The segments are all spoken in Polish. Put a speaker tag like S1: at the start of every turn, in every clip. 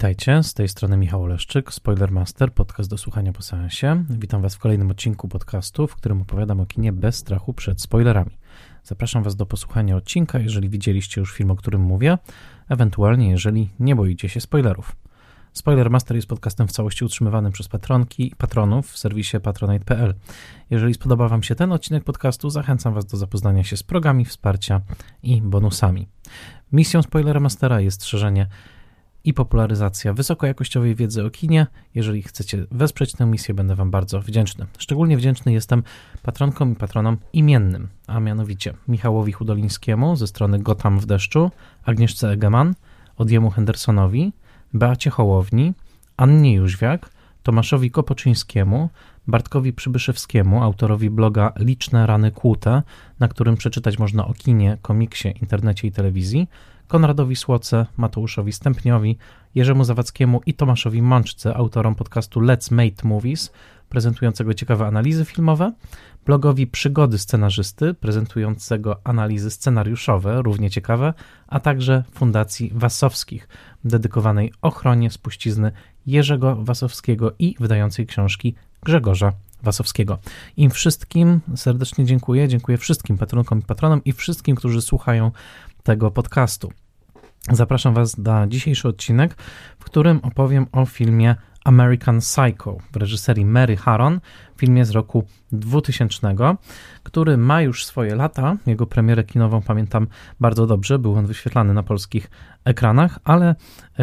S1: Witajcie, z tej strony Michał Leszczyk, Spoilermaster, podcast do słuchania po seansie. Witam Was w kolejnym odcinku podcastu, w którym opowiadam o kinie bez strachu przed spoilerami. Zapraszam Was do posłuchania odcinka, jeżeli widzieliście już film, o którym mówię, ewentualnie jeżeli nie boicie się spoilerów. Spoilermaster jest podcastem w całości utrzymywanym przez patronki i patronów w serwisie patronite.pl. Jeżeli spodoba Wam się ten odcinek podcastu, zachęcam Was do zapoznania się z progami wsparcia i bonusami. Misją Spoilermastera jest szerzenie i popularyzacja wysokojakościowej wiedzy o kinie. Jeżeli chcecie wesprzeć tę misję, będę Wam bardzo wdzięczny. Szczególnie wdzięczny jestem patronkom i patronom imiennym, a mianowicie Michałowi Hudolińskiemu ze strony Gotam w deszczu, Agnieszce Egeman, Odjemu Hendersonowi, Beacie Hołowni, Annie Jóźwiak, Tomaszowi Kopoczyńskiemu, Bartkowi Przybyszewskiemu, autorowi bloga Liczne Rany Kłute, na którym przeczytać można o kinie, komiksie, internecie i telewizji, Konradowi Słoce, Mateuszowi Stępniowi, Jerzemu Zawadzkiemu i Tomaszowi Mączce, autorom podcastu Let's Make Movies, prezentującego ciekawe analizy filmowe, blogowi Przygody Scenarzysty, prezentującego analizy scenariuszowe, równie ciekawe, a także Fundacji Wasowskich, dedykowanej ochronie spuścizny Jerzego Wasowskiego i wydającej książki Grzegorza Wasowskiego. Im wszystkim serdecznie dziękuję. Dziękuję wszystkim patronkom i patronom i wszystkim, którzy słuchają tego podcastu. Zapraszam Was na dzisiejszy odcinek, w którym opowiem o filmie American Psycho w reżyserii Mary Harron, filmie z roku 2000, który ma już swoje lata. Jego premierę kinową pamiętam bardzo dobrze, był on wyświetlany na polskich ekranach, ale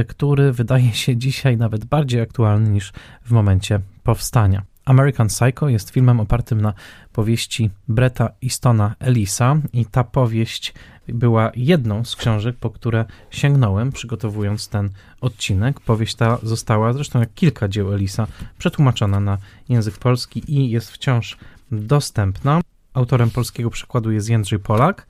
S1: który wydaje się dzisiaj nawet bardziej aktualny niż w momencie powstania. American Psycho jest filmem opartym na powieści Bretta Eastona Elisa i ta powieść była jedną z książek, po które sięgnąłem, przygotowując ten odcinek. Powieść ta została, zresztą jak kilka dzieł Elisa, przetłumaczona na język polski i jest wciąż dostępna. Autorem polskiego przekładu jest Jędrzej Polak.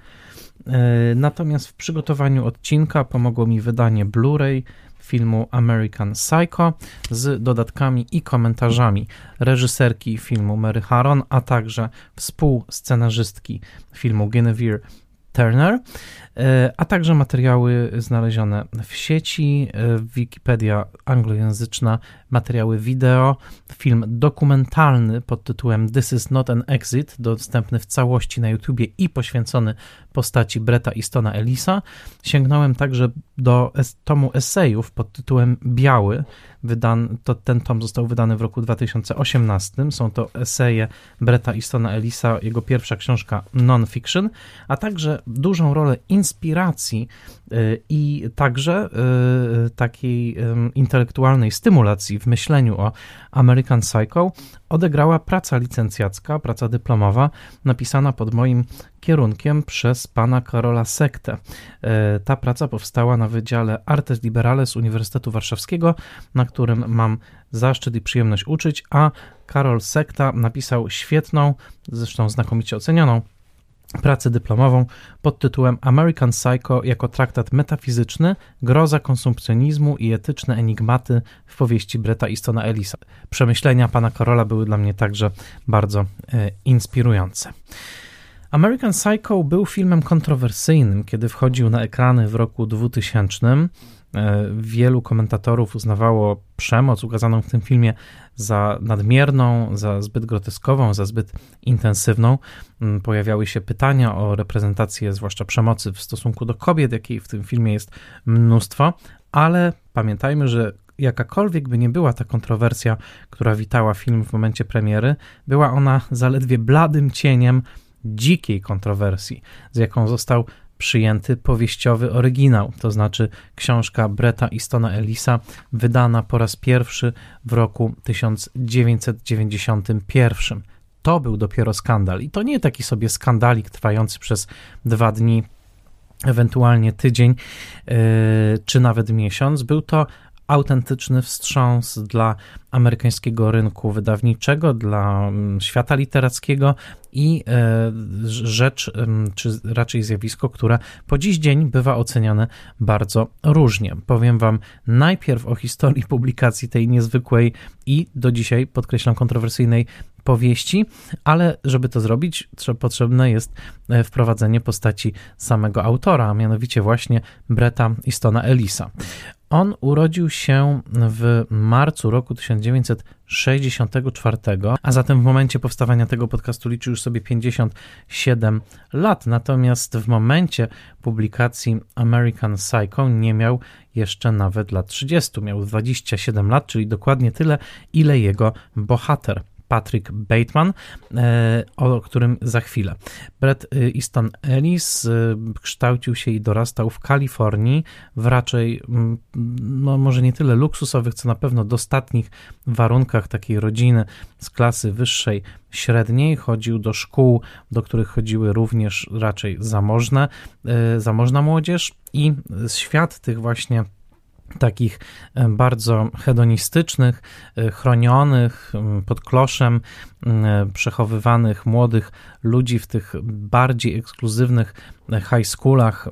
S1: E, natomiast w przygotowaniu odcinka pomogło mi wydanie Blu-ray filmu American Psycho z dodatkami i komentarzami reżyserki filmu Mary Harron, a także współscenarzystki filmu Genevieve Turner, e, a także materiały znalezione w sieci, e, Wikipedia anglojęzyczna, materiały wideo, film dokumentalny pod tytułem This is not an exit, dostępny w całości na YouTubie i poświęcony postaci Bretta Eastona Elisa. Sięgnąłem także do tomu esejów pod tytułem Biały. Wydan, to, ten tom został wydany w roku 2018. Są to eseje Bretta Eastona Elisa, jego pierwsza książka non-fiction, a także dużą rolę inspiracji y, i także y, takiej intelektualnej stymulacji w myśleniu o American Psycho odegrała praca licencjacka, praca dyplomowa, napisana pod moim kierunkiem przez pana Karola Sektę. E, ta praca powstała na Wydziale Artes Liberales Uniwersytetu Warszawskiego, na którym mam zaszczyt i przyjemność uczyć, a Karol Sekta napisał świetną, zresztą znakomicie ocenioną pracę dyplomową pod tytułem American Psycho jako traktat metafizyczny, groza konsumpcjonizmu i etyczne enigmaty w powieści Bretta Eastona Elisa. Przemyślenia pana Karola były dla mnie także bardzo e, inspirujące. American Psycho był filmem kontrowersyjnym, kiedy wchodził na ekrany w roku 2000. E, wielu komentatorów uznawało przemoc ukazaną w tym filmie za nadmierną, za zbyt groteskową, za zbyt intensywną. Mm, pojawiały się pytania o reprezentację, zwłaszcza przemocy w stosunku do kobiet, jakiej w tym filmie jest mnóstwo, ale pamiętajmy, że jakakolwiek by nie była ta kontrowersja, która witała film w momencie premiery, była ona zaledwie bladym cieniem dzikiej kontrowersji, z jaką został przyjęty powieściowy oryginał, to znaczy książka Bretta Eastona Elisa, wydana po raz pierwszy w roku 1991. To był dopiero skandal i to nie taki sobie skandalik trwający przez dwa dni, ewentualnie tydzień yy, czy nawet miesiąc. Był to autentyczny wstrząs dla amerykańskiego rynku wydawniczego, dla mm, świata literackiego i e, rzecz, czy raczej zjawisko, które po dziś dzień bywa oceniane bardzo różnie. Powiem Wam najpierw o historii publikacji tej niezwykłej i do dzisiaj, podkreślam, kontrowersyjnej powieści, ale żeby to zrobić, potrzebne jest e, wprowadzenie postaci samego autora, a mianowicie właśnie Bretta Istona Elisa. On urodził się w marcu roku 1964, a zatem w momencie powstawania tego podcastu liczył już sobie 57 lat. Natomiast w momencie publikacji American Psycho nie miał jeszcze nawet lat 30. Miał 27 lat, czyli dokładnie tyle, ile jego bohater. Patrick Bateman, e, o którym za chwilę. Brett e, Easton Ellis e, kształcił się i dorastał w Kalifornii w raczej, no może nie tyle luksusowych, co na pewno dostatnich warunkach takiej rodziny z klasy wyższej, średniej. Chodził do szkół, do których chodziły również raczej zamożne, zamożna młodzież i świat tych właśnie takich e, bardzo hedonistycznych, e, chronionych pod kloszem, przechowywanych młodych ludzi w tych bardziej ekskluzywnych high schoolach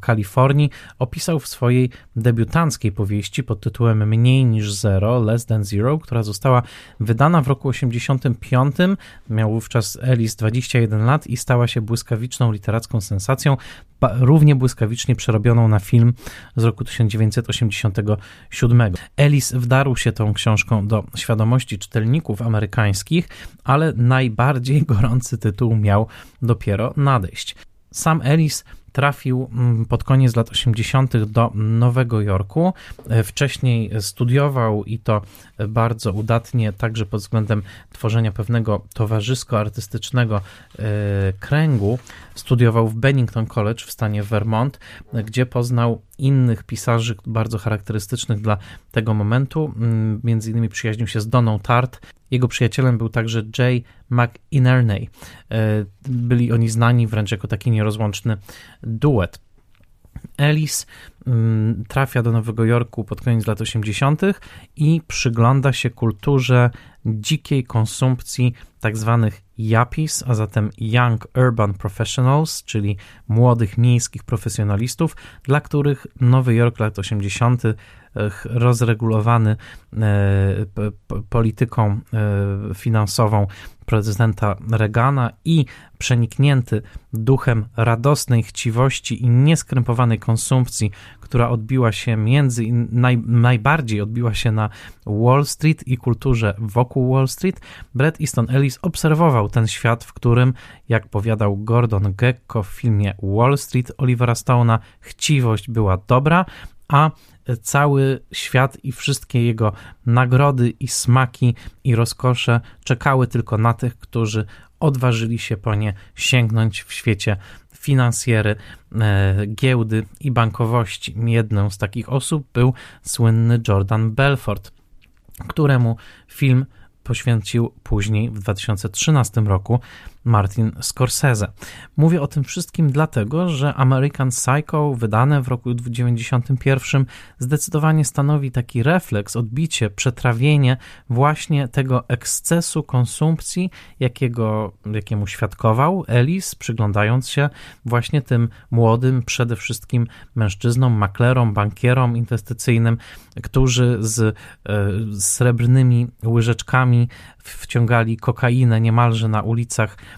S1: Kalifornii opisał w swojej debiutanckiej powieści pod tytułem Mniej niż Zero, Less Than Zero, która została wydana w roku 85. Miał wówczas Ellis 21 lat i stała się błyskawiczną literacką sensacją, równie błyskawicznie przerobioną na film z roku 1987. Ellis wdarł się tą książką do świadomości czytelników amerykańskich, ale najbardziej gorący tytuł miał dopiero nadejść. Sam Ellis trafił mm, pod koniec lat 80. do Nowego Jorku. E, wcześniej studiował i to bardzo udatnie, także pod względem tworzenia pewnego towarzysko-artystycznego e, kręgu. Studiował w Bennington College w stanie Vermont, gdzie poznał innych pisarzy bardzo charakterystycznych dla tego momentu. Mm, między innymi przyjaźnił się z Doną Tart. Jego przyjacielem był także Jay McInerney. E, byli oni znani wręcz jako taki nierozłączny duet. Ellis mm, trafia do Nowego Jorku pod koniec lat 80. i przygląda się kulturze dzikiej konsumpcji Tak yuppies, a zatem Young Urban Professionals, czyli młodych miejskich profesjonalistów, dla których Nowy Jork lat 80. rozregulowany e, polityką e, finansową prezydenta Reagana i przeniknięty duchem radosnej chciwości i nieskrępowanej konsumpcji, która odbiła się między naj, najbardziej odbiła się na Wall Street i kulturze wokół Wall Street, Bret Easton Ellis obserwował ten świat, w którym, jak powiadał Gordon Gekko w filmie Wall Street Olivera Stone'a, chciwość była dobra, a cały świat i wszystkie jego nagrody i smaki i rozkosze czekały tylko na tych, którzy odważyli się po nie sięgnąć w świecie finansjery, e, giełdy i bankowości. Jedną z takich osób był słynny Jordan Belfort, któremu film poświęcił później w 2013 roku Martin Scorsese. Mówię o tym wszystkim dlatego, że American Psycho, wydane w roku 1991, zdecydowanie stanowi taki refleks, odbicie, przetrawienie właśnie tego ekscesu konsumpcji, jakiego, jakiemu świadkował Ellis, przyglądając się właśnie tym młodym, przede wszystkim mężczyznom, maklerom, bankierom inwestycyjnym, którzy z, e, z srebrnymi łyżeczkami wciągali kokainę niemalże na ulicach e,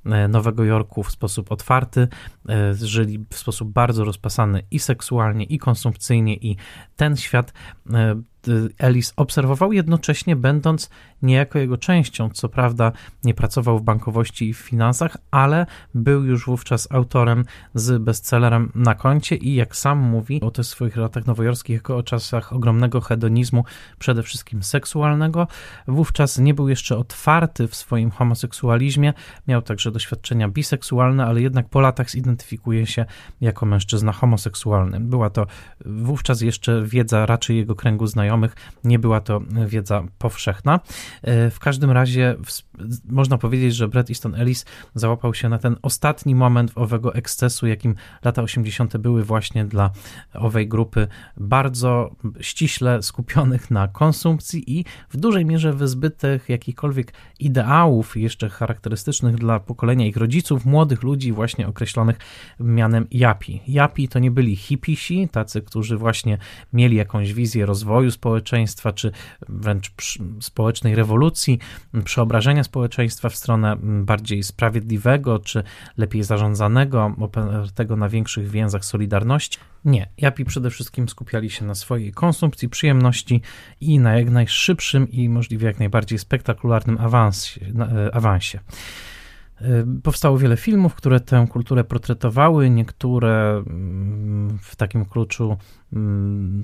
S1: Nowego Jorku w sposób otwarty, e, żyli w sposób bardzo rozpasany i seksualnie, i konsumpcyjnie, i ten świat e, Ellis obserwował, jednocześnie będąc niejako jego częścią. Co prawda nie pracował w bankowości i w finansach, ale był już wówczas autorem z bestsellerem na koncie i jak sam mówi o tych swoich latach nowojorskich, jako o czasach ogromnego hedonizmu, przede wszystkim seksualnego. Wówczas nie był jeszcze otwarty w swoim homoseksualizmie, miał także doświadczenia biseksualne, ale jednak po latach zidentyfikuje się jako mężczyzna homoseksualny. Była to wówczas jeszcze wiedza raczej jego kręgu znajomych, nie była to wiedza powszechna. E, w każdym razie można powiedzieć, że Bret Easton Ellis załapał się na ten ostatni moment owego ekscesu, jakim lata 80. były właśnie dla owej grupy bardzo ściśle skupionych na konsumpcji i w dużej mierze wyzbytych jakichkolwiek ideałów jeszcze charakterystycznych dla pokolenia pokolenia ich rodziców, młodych ludzi właśnie określonych mianem japi. Japi to nie byli hipisi, tacy, którzy właśnie mieli jakąś wizję rozwoju społeczeństwa, czy wręcz społecznej rewolucji, przeobrażenia społeczeństwa w stronę bardziej sprawiedliwego, czy lepiej zarządzanego, opartego na większych więzach solidarności. Nie, Japi przede wszystkim skupiali się na swojej konsumpcji, przyjemności i na jak najszybszym i możliwie jak najbardziej spektakularnym awansie. E, awansie. E, powstało wiele filmów, które tę kulturę portretowały, niektóre mm, w takim kluczu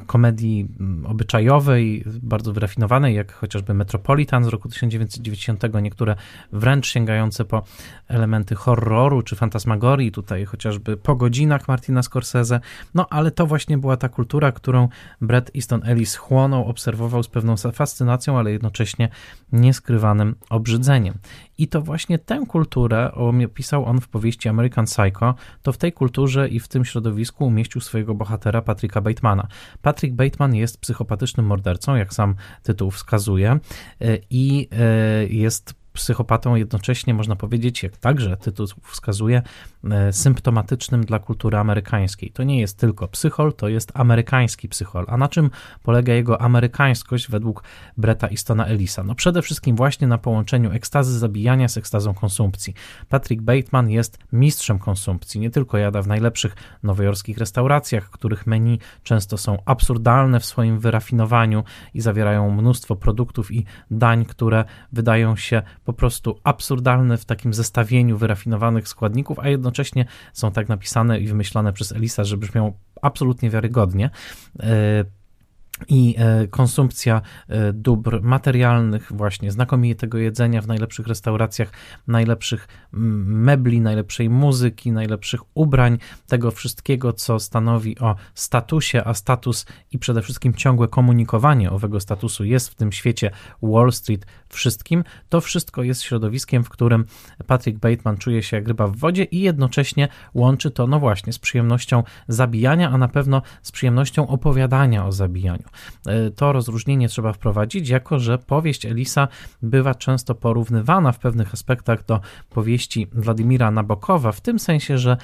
S1: komedii mm, obyczajowej, bardzo wyrafinowanej, jak chociażby Metropolitan z roku 1990, niektóre wręcz sięgające po elementy horroru czy fantasmagorii, tutaj chociażby po godzinach Martina Scorsese. No ale to właśnie była ta kultura, którą Brett Easton Ellis chłonął, obserwował z pewną fascynacją, ale jednocześnie nieskrywanym obrzydzeniem. I to właśnie tę kulturę opisał on w powieści American Psycho. To w tej kulturze i w tym środowisku umieścił swojego bohatera Patricka Bateman Batemana. Patrick Bateman jest psychopatycznym mordercą, jak sam tytuł wskazuje, e, i e, jest psychopatą jednocześnie, można powiedzieć, jak także tytuł wskazuje, e, symptomatycznym dla kultury amerykańskiej. To nie jest tylko psychol, to jest amerykański psychol. A na czym polega jego amerykańskość według Breta Istona Ellisa? No przede wszystkim właśnie na połączeniu ekstazy zabijania z ekstazą konsumpcji. Patrick Bateman jest mistrzem konsumpcji. Nie tylko jada w najlepszych nowojorskich restauracjach, których menu często są absurdalne w swoim wyrafinowaniu i zawierają mnóstwo produktów i dań, które wydają się po prostu absurdalne w takim zestawieniu wyrafinowanych składników, a jednocześnie są tak napisane i wymyślone przez Elisa, że brzmią absolutnie wiarygodnie. E, i e, konsumpcja e, dóbr materialnych, właśnie znakomitego jedzenia w najlepszych restauracjach, najlepszych mebli, najlepszej muzyki, najlepszych ubrań, tego wszystkiego, co stanowi o statusie, a status i przede wszystkim ciągłe komunikowanie owego statusu jest w tym świecie Wall Street wszystkim. To wszystko jest środowiskiem, w którym Patrick Bateman czuje się jak ryba w wodzie i jednocześnie łączy to, no właśnie, z przyjemnością zabijania, a na pewno z przyjemnością opowiadania o zabijaniu. E, to rozróżnienie trzeba wprowadzić, jako że powieść Elisa bywa często porównywana w pewnych aspektach do powieści Władimira Nabokowa, w tym sensie, że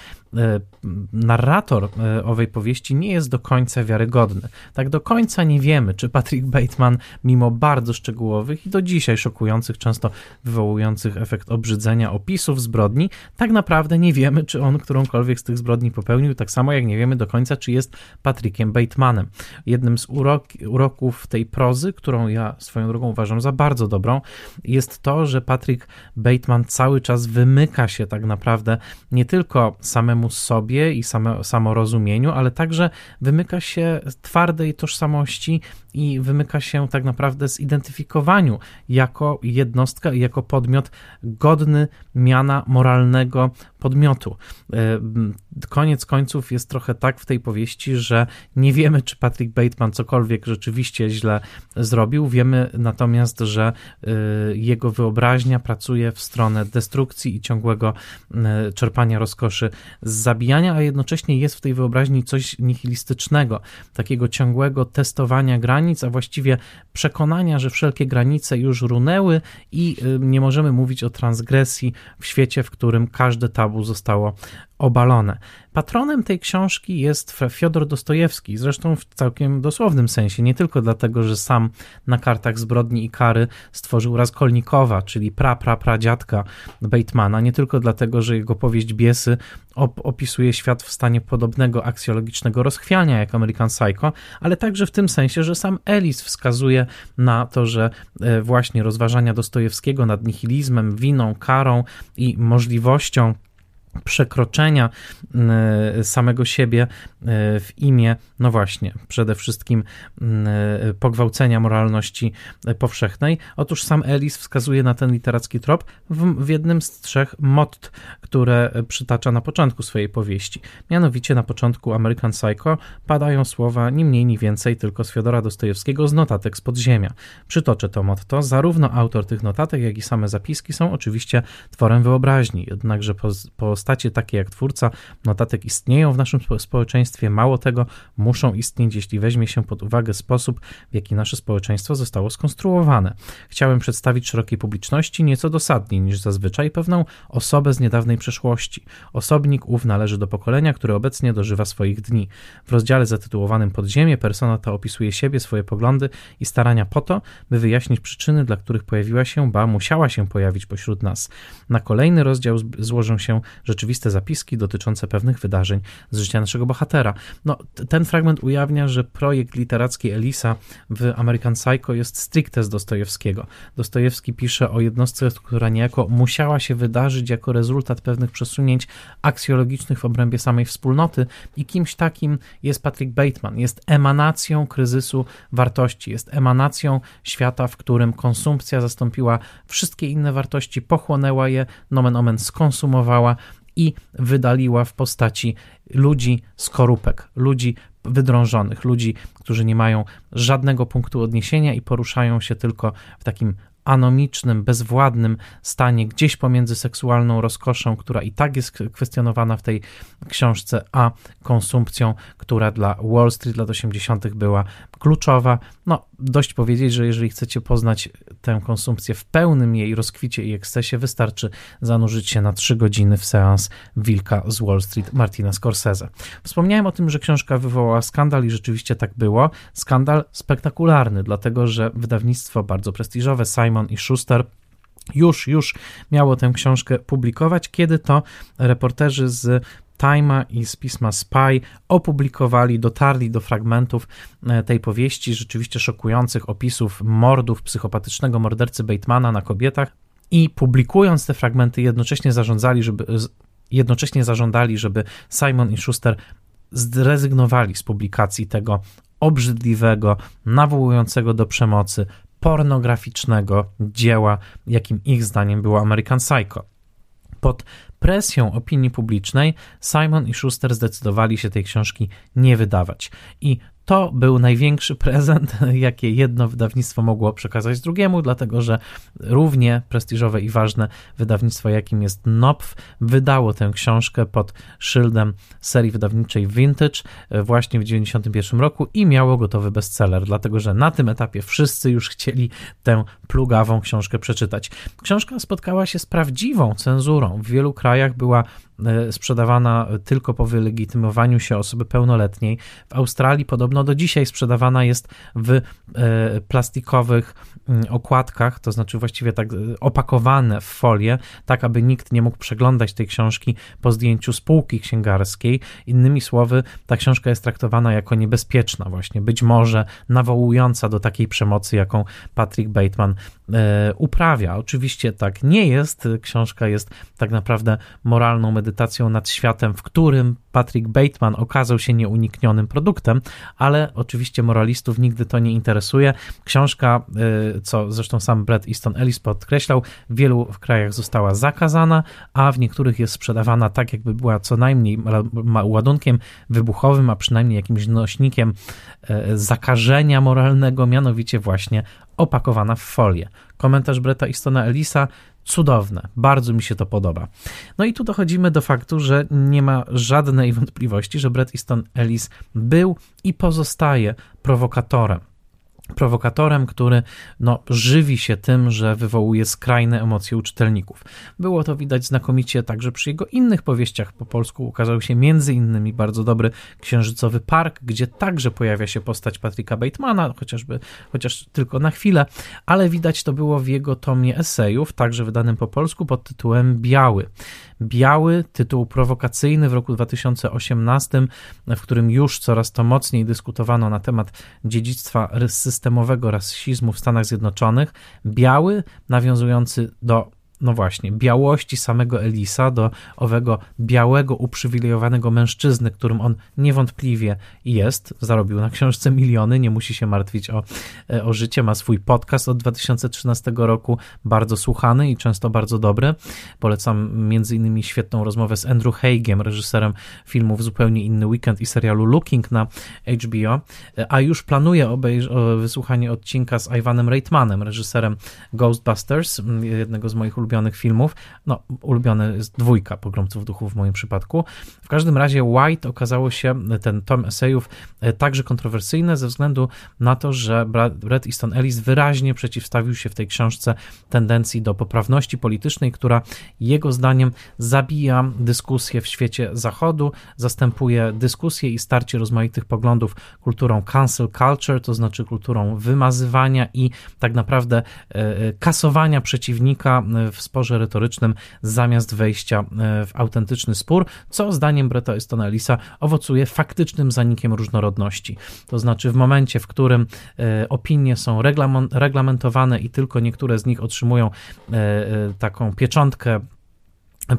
S1: narrator e, owej powieści nie jest do końca wiarygodny. Tak do końca nie wiemy, czy Patrick Bateman, mimo bardzo szczegółowych i do dzisiaj szokujących, często wywołujących efekt obrzydzenia opisów zbrodni, tak naprawdę nie wiemy, czy on którąkolwiek z tych zbrodni popełnił, tak samo jak nie wiemy do końca, czy jest Patrickiem Batemanem. Jednym z urok uroków tej prozy, którą ja swoją drogą uważam za bardzo dobrą, jest to, że Patrick Bateman cały czas wymyka się tak naprawdę nie tylko samemu sobie i same, samorozumieniu, ale także wymyka się twardej tożsamości i wymyka się tak naprawdę zidentyfikowaniu jako jednostka i jako podmiot godny miana moralnego podmiotu. E, koniec końców jest trochę tak w tej powieści, że nie wiemy, czy Patrick Bateman cokolwiek rzeczywiście źle zrobił. Wiemy natomiast, że e, jego wyobraźnia pracuje w stronę destrukcji i ciągłego e, czerpania rozkoszy z zabijania, a jednocześnie jest w tej wyobraźni coś nihilistycznego, takiego ciągłego testowania granic, a właściwie przekonania, że wszelkie granice już runęły i nie możemy mówić o transgresji w świecie, w którym każde tabu zostało obalone. Patronem tej książki jest Fiodor Dostojewski, zresztą w całkiem dosłownym sensie, nie tylko dlatego, że sam na kartach zbrodni i kary stworzył Raskolnikowa, czyli pra, pra, pra dziadka Batemana, nie tylko dlatego, że jego powieść Biesy op opisuje świat w stanie podobnego aksjologicznego rozchwiania jak American Psycho, ale także w tym sensie, że sam Ellis wskazuje na to, że e, właśnie rozważania Dostojewskiego nad nihilizmem, winą, karą i możliwością przekroczenia e, samego siebie e, w imię, no właśnie, przede wszystkim e, pogwałcenia moralności powszechnej. Otóż sam Ellis wskazuje na ten literacki trop w, w jednym z trzech motto, które przytacza na początku swojej powieści. Mianowicie na początku American Psycho padają słowa ni mniej, ni więcej tylko z Fiodora Dostojewskiego z notatek z podziemia. Przytoczę to motto. Zarówno autor tych notatek, jak i same zapiski są oczywiście tworem wyobraźni, jednakże po, po postacie takie jak twórca notatek istnieją w naszym społeczeństwie. Mało tego, muszą istnieć, jeśli weźmie się pod uwagę sposób, w jaki nasze społeczeństwo zostało skonstruowane. Chciałem przedstawić szerokiej publiczności nieco dosadniej niż zazwyczaj pewną osobę z niedawnej przeszłości. Osobnik ów należy do pokolenia, które obecnie dożywa swoich dni. W rozdziale zatytułowanym Podziemie persona ta opisuje siebie, swoje poglądy i starania po to, by wyjaśnić przyczyny, dla których pojawiła się, ba musiała się pojawić pośród nas. Na kolejny rozdział złożą się rzeczywiste zapiski dotyczące pewnych wydarzeń z życia naszego bohatera. No, ten fragment ujawnia, że projekt literacki Elisa w American Psycho jest stricte z Dostojewskiego. Dostojewski pisze o jednostce, która niejako musiała się wydarzyć jako rezultat pewnych przesunięć aksjologicznych w obrębie samej wspólnoty i kimś takim jest Patrick Bateman. Jest emanacją kryzysu wartości, jest emanacją świata, w którym konsumpcja zastąpiła wszystkie inne wartości, pochłonęła je, nomen omen skonsumowała i wydaliła w postaci ludzi skorupek, ludzi wydrążonych, ludzi, którzy nie mają żadnego punktu odniesienia i poruszają się tylko w takim anomicznym, bezwładnym stanie, gdzieś pomiędzy seksualną rozkoszą, która i tak jest kwestionowana w tej książce, a konsumpcją, która dla Wall Street lat 80. była kluczowa. No, dość powiedzieć, że jeżeli chcecie poznać tę konsumpcję w pełnym jej rozkwicie i ekscesie, wystarczy zanurzyć się na 3 godziny w seans Wilka z Wall Street Martina Scorsese. Wspomniałem o tym, że książka wywołała skandal i rzeczywiście tak było. Skandal spektakularny, dlatego że wydawnictwo bardzo prestiżowe Simon i Schuster już, już miało tę książkę publikować, kiedy to reporterzy z Time'a i z pisma Spy opublikowali, dotarli do fragmentów e, tej powieści, rzeczywiście szokujących opisów mordów psychopatycznego mordercy Batemana na kobietach i publikując te fragmenty jednocześnie zarządzali, żeby jednocześnie zażądali, żeby Simon i Schuster zrezygnowali z publikacji tego obrzydliwego, nawołującego do przemocy, pornograficznego dzieła, jakim ich zdaniem było American Psycho. Pod presją opinii publicznej Simon i Schuster zdecydowali się tej książki nie wydawać. I to był największy prezent, jakie jedno wydawnictwo mogło przekazać drugiemu, dlatego że równie prestiżowe i ważne wydawnictwo, jakim jest Nopf, wydało tę książkę pod szyldem serii wydawniczej Vintage e, właśnie w 1991 roku i miało gotowy bestseller, dlatego że na tym etapie wszyscy już chcieli tę plugawą książkę przeczytać. Książka spotkała się z prawdziwą cenzurą. W wielu krajach była sprzedawana tylko po wylegitymowaniu się osoby pełnoletniej. W Australii podobno do dzisiaj sprzedawana jest w e, plastikowych mm, okładkach, to znaczy właściwie tak e, opakowane w folię, tak aby nikt nie mógł przeglądać tej książki po zdjęciu spółki księgarskiej. Innymi słowy, ta książka jest traktowana jako niebezpieczna, właśnie być może nawołująca do takiej przemocy, jaką Patrick Bateman uprawia. Oczywiście tak nie jest. Książka jest tak naprawdę moralną medytacją nad światem, w którym Patrick Bateman okazał się nieuniknionym produktem, ale oczywiście moralistów nigdy to nie interesuje. Książka, y, co zresztą sam Brad Easton Ellis podkreślał, w wielu krajach została zakazana, a w niektórych jest sprzedawana tak, jakby była co najmniej ładunkiem wybuchowym, a przynajmniej jakimś nośnikiem y, zakażenia moralnego, mianowicie właśnie opakowana w folię. Komentarz Breta Eastona Ellisa cudowne, bardzo mi się to podoba. No i tu dochodzimy do faktu, że nie ma żadnej wątpliwości, że Bret Easton Ellis był i pozostaje prowokatorem prowokatorem, który no, żywi się tym, że wywołuje skrajne emocje u czytelników. Było to widać znakomicie także przy jego innych powieściach. Po polsku ukazał się między innymi bardzo dobry Księżycowy Park, gdzie także pojawia się postać Patricka Batemana, chociażby, chociaż tylko na chwilę, ale widać to było w jego tomie esejów, także wydanym po polsku pod tytułem Biały. Biały, tytuł prowokacyjny w roku 2018, w którym już coraz to mocniej dyskutowano na temat dziedzictwa systemowego rasizmu w Stanach Zjednoczonych. Biały, nawiązujący do no właśnie, białości samego Elisa, do owego białego, uprzywilejowanego mężczyzny, którym on niewątpliwie jest. Zarobił na książce miliony, nie musi się martwić o, e, o życie. Ma swój podcast od 2013 roku, bardzo słuchany i często bardzo dobry. Polecam między innymi świetną rozmowę z Andrew Haigiem, reżyserem filmów Zupełnie Inny Weekend i serialu Looking na HBO, e, a już planuję obejrzeć wysłuchanie odcinka z Ivanem Reitmanem, reżyserem Ghostbusters, jednego z moich ulubionych filmów. No, ulubione jest dwójka Pogromców Duchów w moim przypadku. W każdym razie White okazało się, ten tom esejów, także kontrowersyjny ze względu na to, że Bret Easton Ellis wyraźnie przeciwstawił się w tej książce tendencji do poprawności politycznej, która jego zdaniem zabija dyskusję w świecie zachodu, zastępuje dyskusję i starcie rozmaitych poglądów kulturą cancel culture, to znaczy kulturą wymazywania i tak naprawdę e, e, kasowania przeciwnika e, w sporze retorycznym zamiast wejścia w autentyczny spór, co zdaniem Breta Estona Ellisa owocuje faktycznym zanikiem różnorodności. To znaczy w momencie, w którym opinie są reglamentowane i tylko niektóre z nich otrzymują taką pieczątkę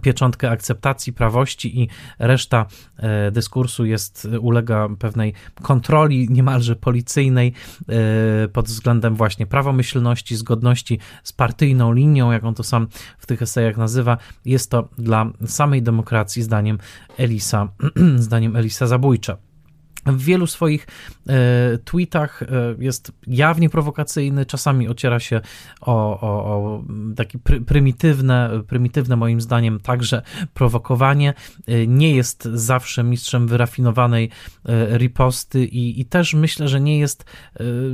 S1: pieczątkę akceptacji prawości i reszta e, dyskursu jest ulega pewnej kontroli niemalże policyjnej e, pod względem właśnie prawomyślności, zgodności z partyjną linią, jak on to sam w tych esejach nazywa. Jest to dla samej demokracji zdaniem Elisa, zdaniem Elisa zabójcze w wielu swoich e, tweetach e, jest jawnie prowokacyjny, czasami ociera się o, o, o takie pry, prymitywne, prymitywne moim zdaniem także prowokowanie. E, nie jest zawsze mistrzem wyrafinowanej riposty i, i też myślę, że nie jest,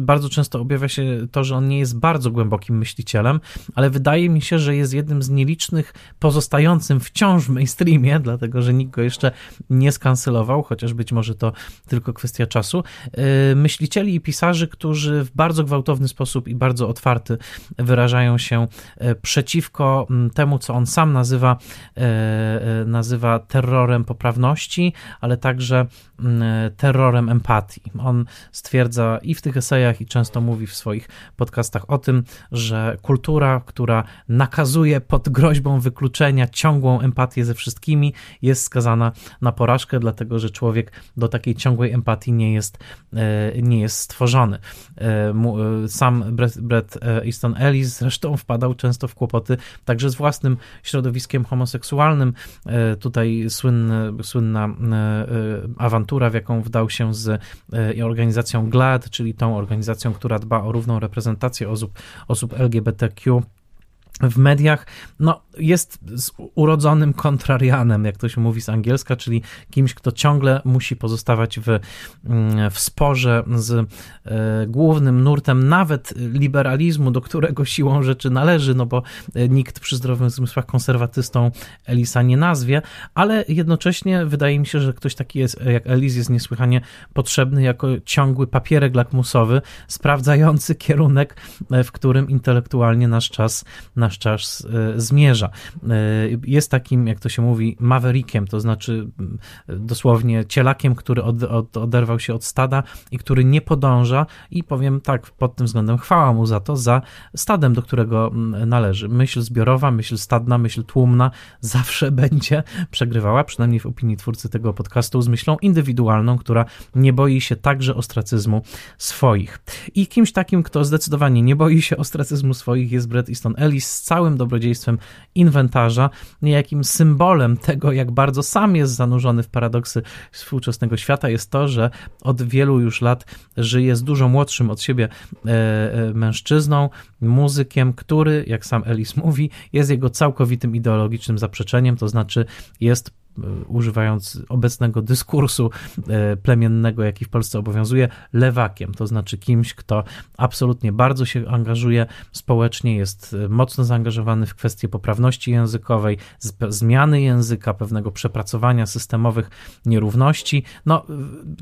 S1: bardzo często objawia się to, że on nie jest bardzo głębokim myślicielem, ale wydaje mi się, że jest jednym z nielicznych pozostającym wciąż w mainstreamie, dlatego że nikt go jeszcze nie skancelował, chociaż być może to tylko tylko kwestia czasu, y, myślicieli i pisarzy, którzy w bardzo gwałtowny sposób i bardzo otwarty wyrażają się y, przeciwko mm, temu, co on sam nazywa, y, nazywa terrorem poprawności, ale także mm, terrorem empatii. On stwierdza i w tych esejach, i często mówi w swoich podcastach o tym, że kultura, która nakazuje pod groźbą wykluczenia ciągłą empatię ze wszystkimi, jest skazana na porażkę, dlatego że człowiek do takiej ciągłej empatii nie jest, e, nie jest stworzony. E, e, sam Brett, Easton Ellis zresztą wpadał często w kłopoty także z własnym środowiskiem homoseksualnym. Tutaj słynny, słynna awantura, w jaką wdał się z organizacją GLAD, czyli tą organizacją, która dba o równą reprezentację osób, osób LGBTQ w mediach, no, jest urodzonym kontrarianem, jak to się mówi z angielska, czyli kimś, kto ciągle musi pozostawać w, mm, w sporze z e, głównym nurtem nawet liberalizmu, do którego siłą rzeczy należy, no bo e, nikt przy zdrowych zmysłach konserwatystą Elisa nie nazwie, ale jednocześnie wydaje mi się, że ktoś taki jest, jak Elis jest niesłychanie potrzebny jako ciągły papierek lakmusowy, sprawdzający kierunek, e, w którym intelektualnie nasz czas, nasz nasz czas e, zmierza. E, jest takim, jak to się mówi, maverickiem, to znaczy dosłownie cielakiem, który od, od, oderwał się od stada i który nie podąża i powiem tak, pod tym względem chwała mu za to, za stadem, do którego należy. Myśl zbiorowa, myśl stadna, myśl tłumna zawsze będzie przegrywała, przynajmniej w opinii twórcy tego podcastu, z myślą indywidualną, która nie boi się także ostracyzmu swoich. I kimś takim, kto zdecydowanie nie boi się ostracyzmu swoich jest Bret Easton Ellis, z całym dobrodziejstwem inwentarza, niejakim symbolem tego, jak bardzo sam jest zanurzony w paradoksy współczesnego świata, jest to, że od wielu już lat żyje z dużo młodszym od siebie e, e, mężczyzną, muzykiem, który, jak sam Ellis mówi, jest jego całkowitym ideologicznym zaprzeczeniem, to znaczy jest używając obecnego dyskursu e, plemiennego, jaki w Polsce obowiązuje, lewakiem, to znaczy kimś, kto absolutnie bardzo się angażuje społecznie, jest e, mocno zaangażowany w kwestie poprawności językowej, zmiany języka, pewnego przepracowania systemowych nierówności. No,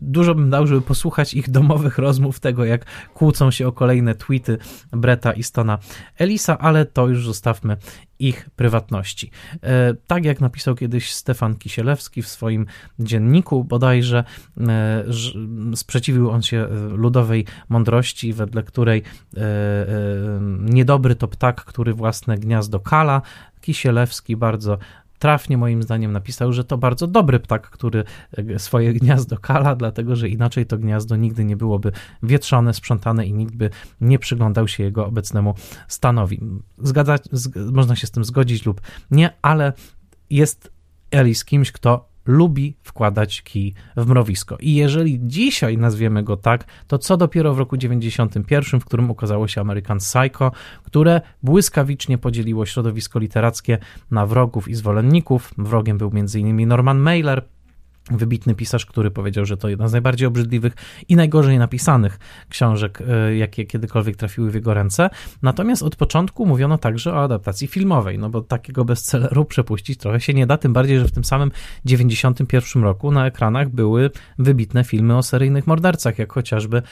S1: dużo bym dał, żeby posłuchać ich domowych rozmów, tego jak kłócą się o kolejne tweety Breta i Stona Elisa, ale to już zostawmy ich prywatności. E, tak jak napisał kiedyś Stefan Kisielewski w swoim dzienniku, bodajże e, sprzeciwił on się e, ludowej mądrości, wedle której niedobry to ptak, który własne gniazdo kala. Kisielewski bardzo trafnie moim zdaniem napisał, że to bardzo dobry ptak, który e, swoje gniazdo kala, dlatego że inaczej to gniazdo nigdy nie byłoby wietrzone, sprzątane i nikt by nie przyglądał się jego obecnemu stanowi. Zgadzać, z, można się z tym zgodzić lub nie, ale jest Elis kimś, kto lubi wkładać kij w mrowisko. I jeżeli dzisiaj nazwiemy go tak, to co dopiero w roku 91, w którym ukazało się American Psycho, które błyskawicznie podzieliło środowisko literackie na wrogów i zwolenników. Wrogiem był m.in. Norman Mailer, wybitny pisarz, który powiedział, że to jedna z najbardziej obrzydliwych i najgorzej napisanych książek, e, jakie kiedykolwiek trafiły w jego ręce. Natomiast od początku mówiono także o adaptacji filmowej, no bo takiego bestselleru przepuścić trochę się nie da, tym bardziej, że w tym samym 91 roku na ekranach były wybitne filmy o seryjnych mordercach, jak chociażby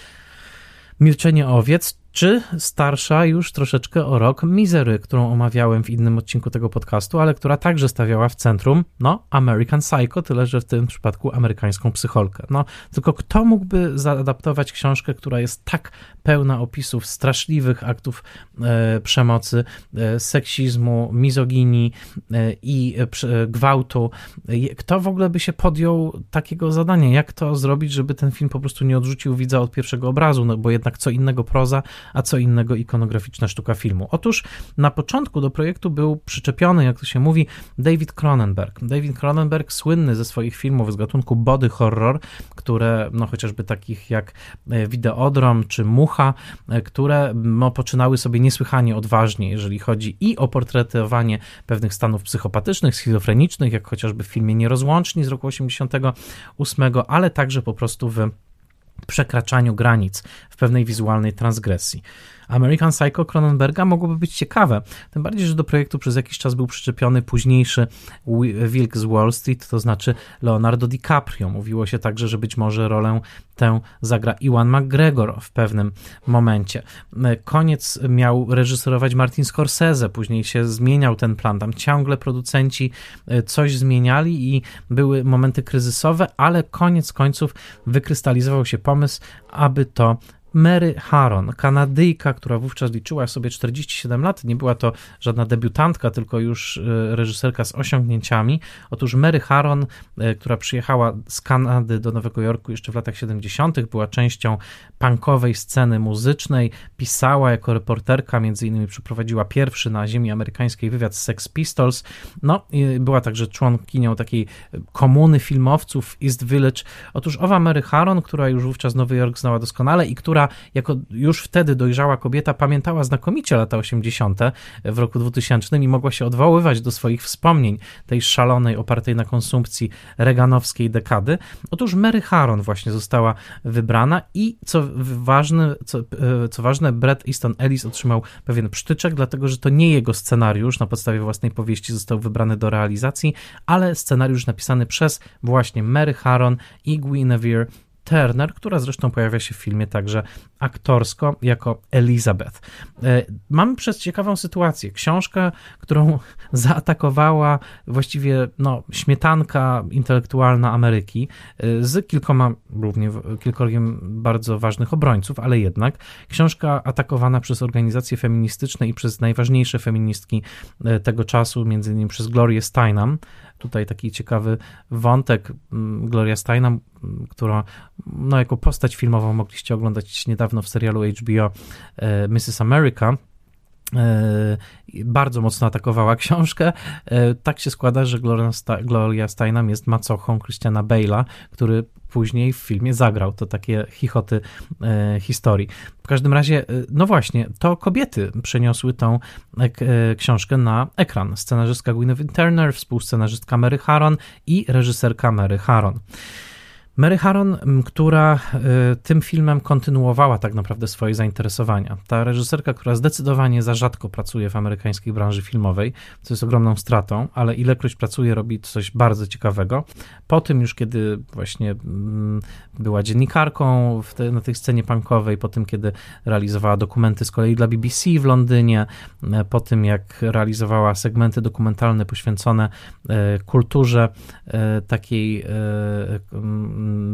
S1: Milczenie owiec, czy starsza już troszeczkę o rok Misery, którą omawiałem w innym odcinku tego podcastu, ale która także stawiała w centrum, no, American Psycho, tyle że w tym przypadku amerykańską psycholkę. No, tylko kto mógłby zaadaptować książkę, która jest tak pełna opisów straszliwych aktów e, przemocy, e, seksizmu, mizoginii e, i gwałtu? Kto w ogóle by się podjął takiego zadania? Jak to zrobić, żeby ten film po prostu nie odrzucił widza od pierwszego obrazu? No, bo jednak co innego proza, a co innego ikonograficzna sztuka filmu. Otóż na początku do projektu był przyczepiony, jak to się mówi, David Cronenberg. David Cronenberg słynny ze swoich filmów z gatunku body horror, które, no chociażby takich jak Videodrom czy Mucha, e, które poczynały sobie niesłychanie odważnie, jeżeli chodzi i o portretowanie pewnych stanów psychopatycznych, schizofrenicznych, jak chociażby w filmie Nierozłączni z roku 88, ale także po prostu w przekraczaniu granic, w pewnej wizualnej transgresji. American Psycho Cronenberga mogłoby być ciekawe, tym bardziej, że do projektu przez jakiś czas był przyczepiony późniejszy Wilk z Wall Street, to znaczy Leonardo DiCaprio. Mówiło się także, że być może rolę tę zagra Iwan McGregor w pewnym momencie. Koniec miał reżyserować Martin Scorsese, później się zmieniał ten plan, tam ciągle producenci e, coś zmieniali i były momenty kryzysowe, ale koniec końców wykrystalizował się pomysł, aby to Mary Harron, Kanadyjka, która wówczas liczyła sobie 47 lat. Nie była to żadna debiutantka, tylko już e, reżyserka z osiągnięciami. Otóż Mary Harron, e, która przyjechała z Kanady do Nowego Jorku jeszcze w latach 70., była częścią punkowej sceny muzycznej, pisała jako reporterka, między innymi przeprowadziła pierwszy na ziemi amerykańskiej wywiad Sex Pistols. No, była także członkinią takiej komuny filmowców East Village. Otóż owa Mary Harron, która już wówczas Nowy Jork znała doskonale i która jako już wtedy dojrzała kobieta pamiętała znakomicie lata 80. w roku 2000 i mogła się odwoływać do swoich wspomnień tej szalonej, opartej na konsumpcji reganowskiej dekady. Otóż Mary Harron właśnie została wybrana i co ważne, co, e, co ważne Brett Easton Ellis otrzymał pewien przytyczek, dlatego że to nie jego scenariusz na podstawie własnej powieści został wybrany do realizacji, ale scenariusz napisany przez właśnie Mary Harron i Guinevere Turner, która zresztą pojawia się w filmie także aktorsko jako Elizabeth. E, mamy przez ciekawą sytuację. Książkę, którą zaatakowała właściwie no, śmietanka intelektualna Ameryki e, z kilkoma, równie kilkorgiem bardzo ważnych obrońców, ale jednak książka atakowana przez organizacje feministyczne i przez najważniejsze feministki e, tego czasu, między innymi przez Gloria Steinem, tutaj taki ciekawy wątek. Mm, Gloria Steinem, która no, jako postać filmową mogliście oglądać niedawno w serialu HBO e, Mrs. America e, bardzo mocno atakowała książkę. E, tak się składa, że Gloria Steinem jest macochą Christiana Bale'a, który później w filmie zagrał. To takie chichoty historii. W każdym razie, no właśnie, to kobiety przeniosły tą książkę na ekran. Scenarzystka Gwyneth Turner, współscenarzystka Mary Harron i reżyserka Mary Harron. Mary Harron, która y, tym filmem kontynuowała tak naprawdę swoje zainteresowania. Ta reżyserka, która zdecydowanie za rzadko pracuje w amerykańskiej branży filmowej, co jest ogromną stratą, ale ilekroć pracuje, robi coś bardzo ciekawego. Po tym już, kiedy właśnie była dziennikarką te, na tej scenie punkowej, po tym, kiedy realizowała dokumenty z kolei dla BBC w Londynie, e, po tym, jak realizowała segmenty dokumentalne poświęcone e, kulturze e, takiej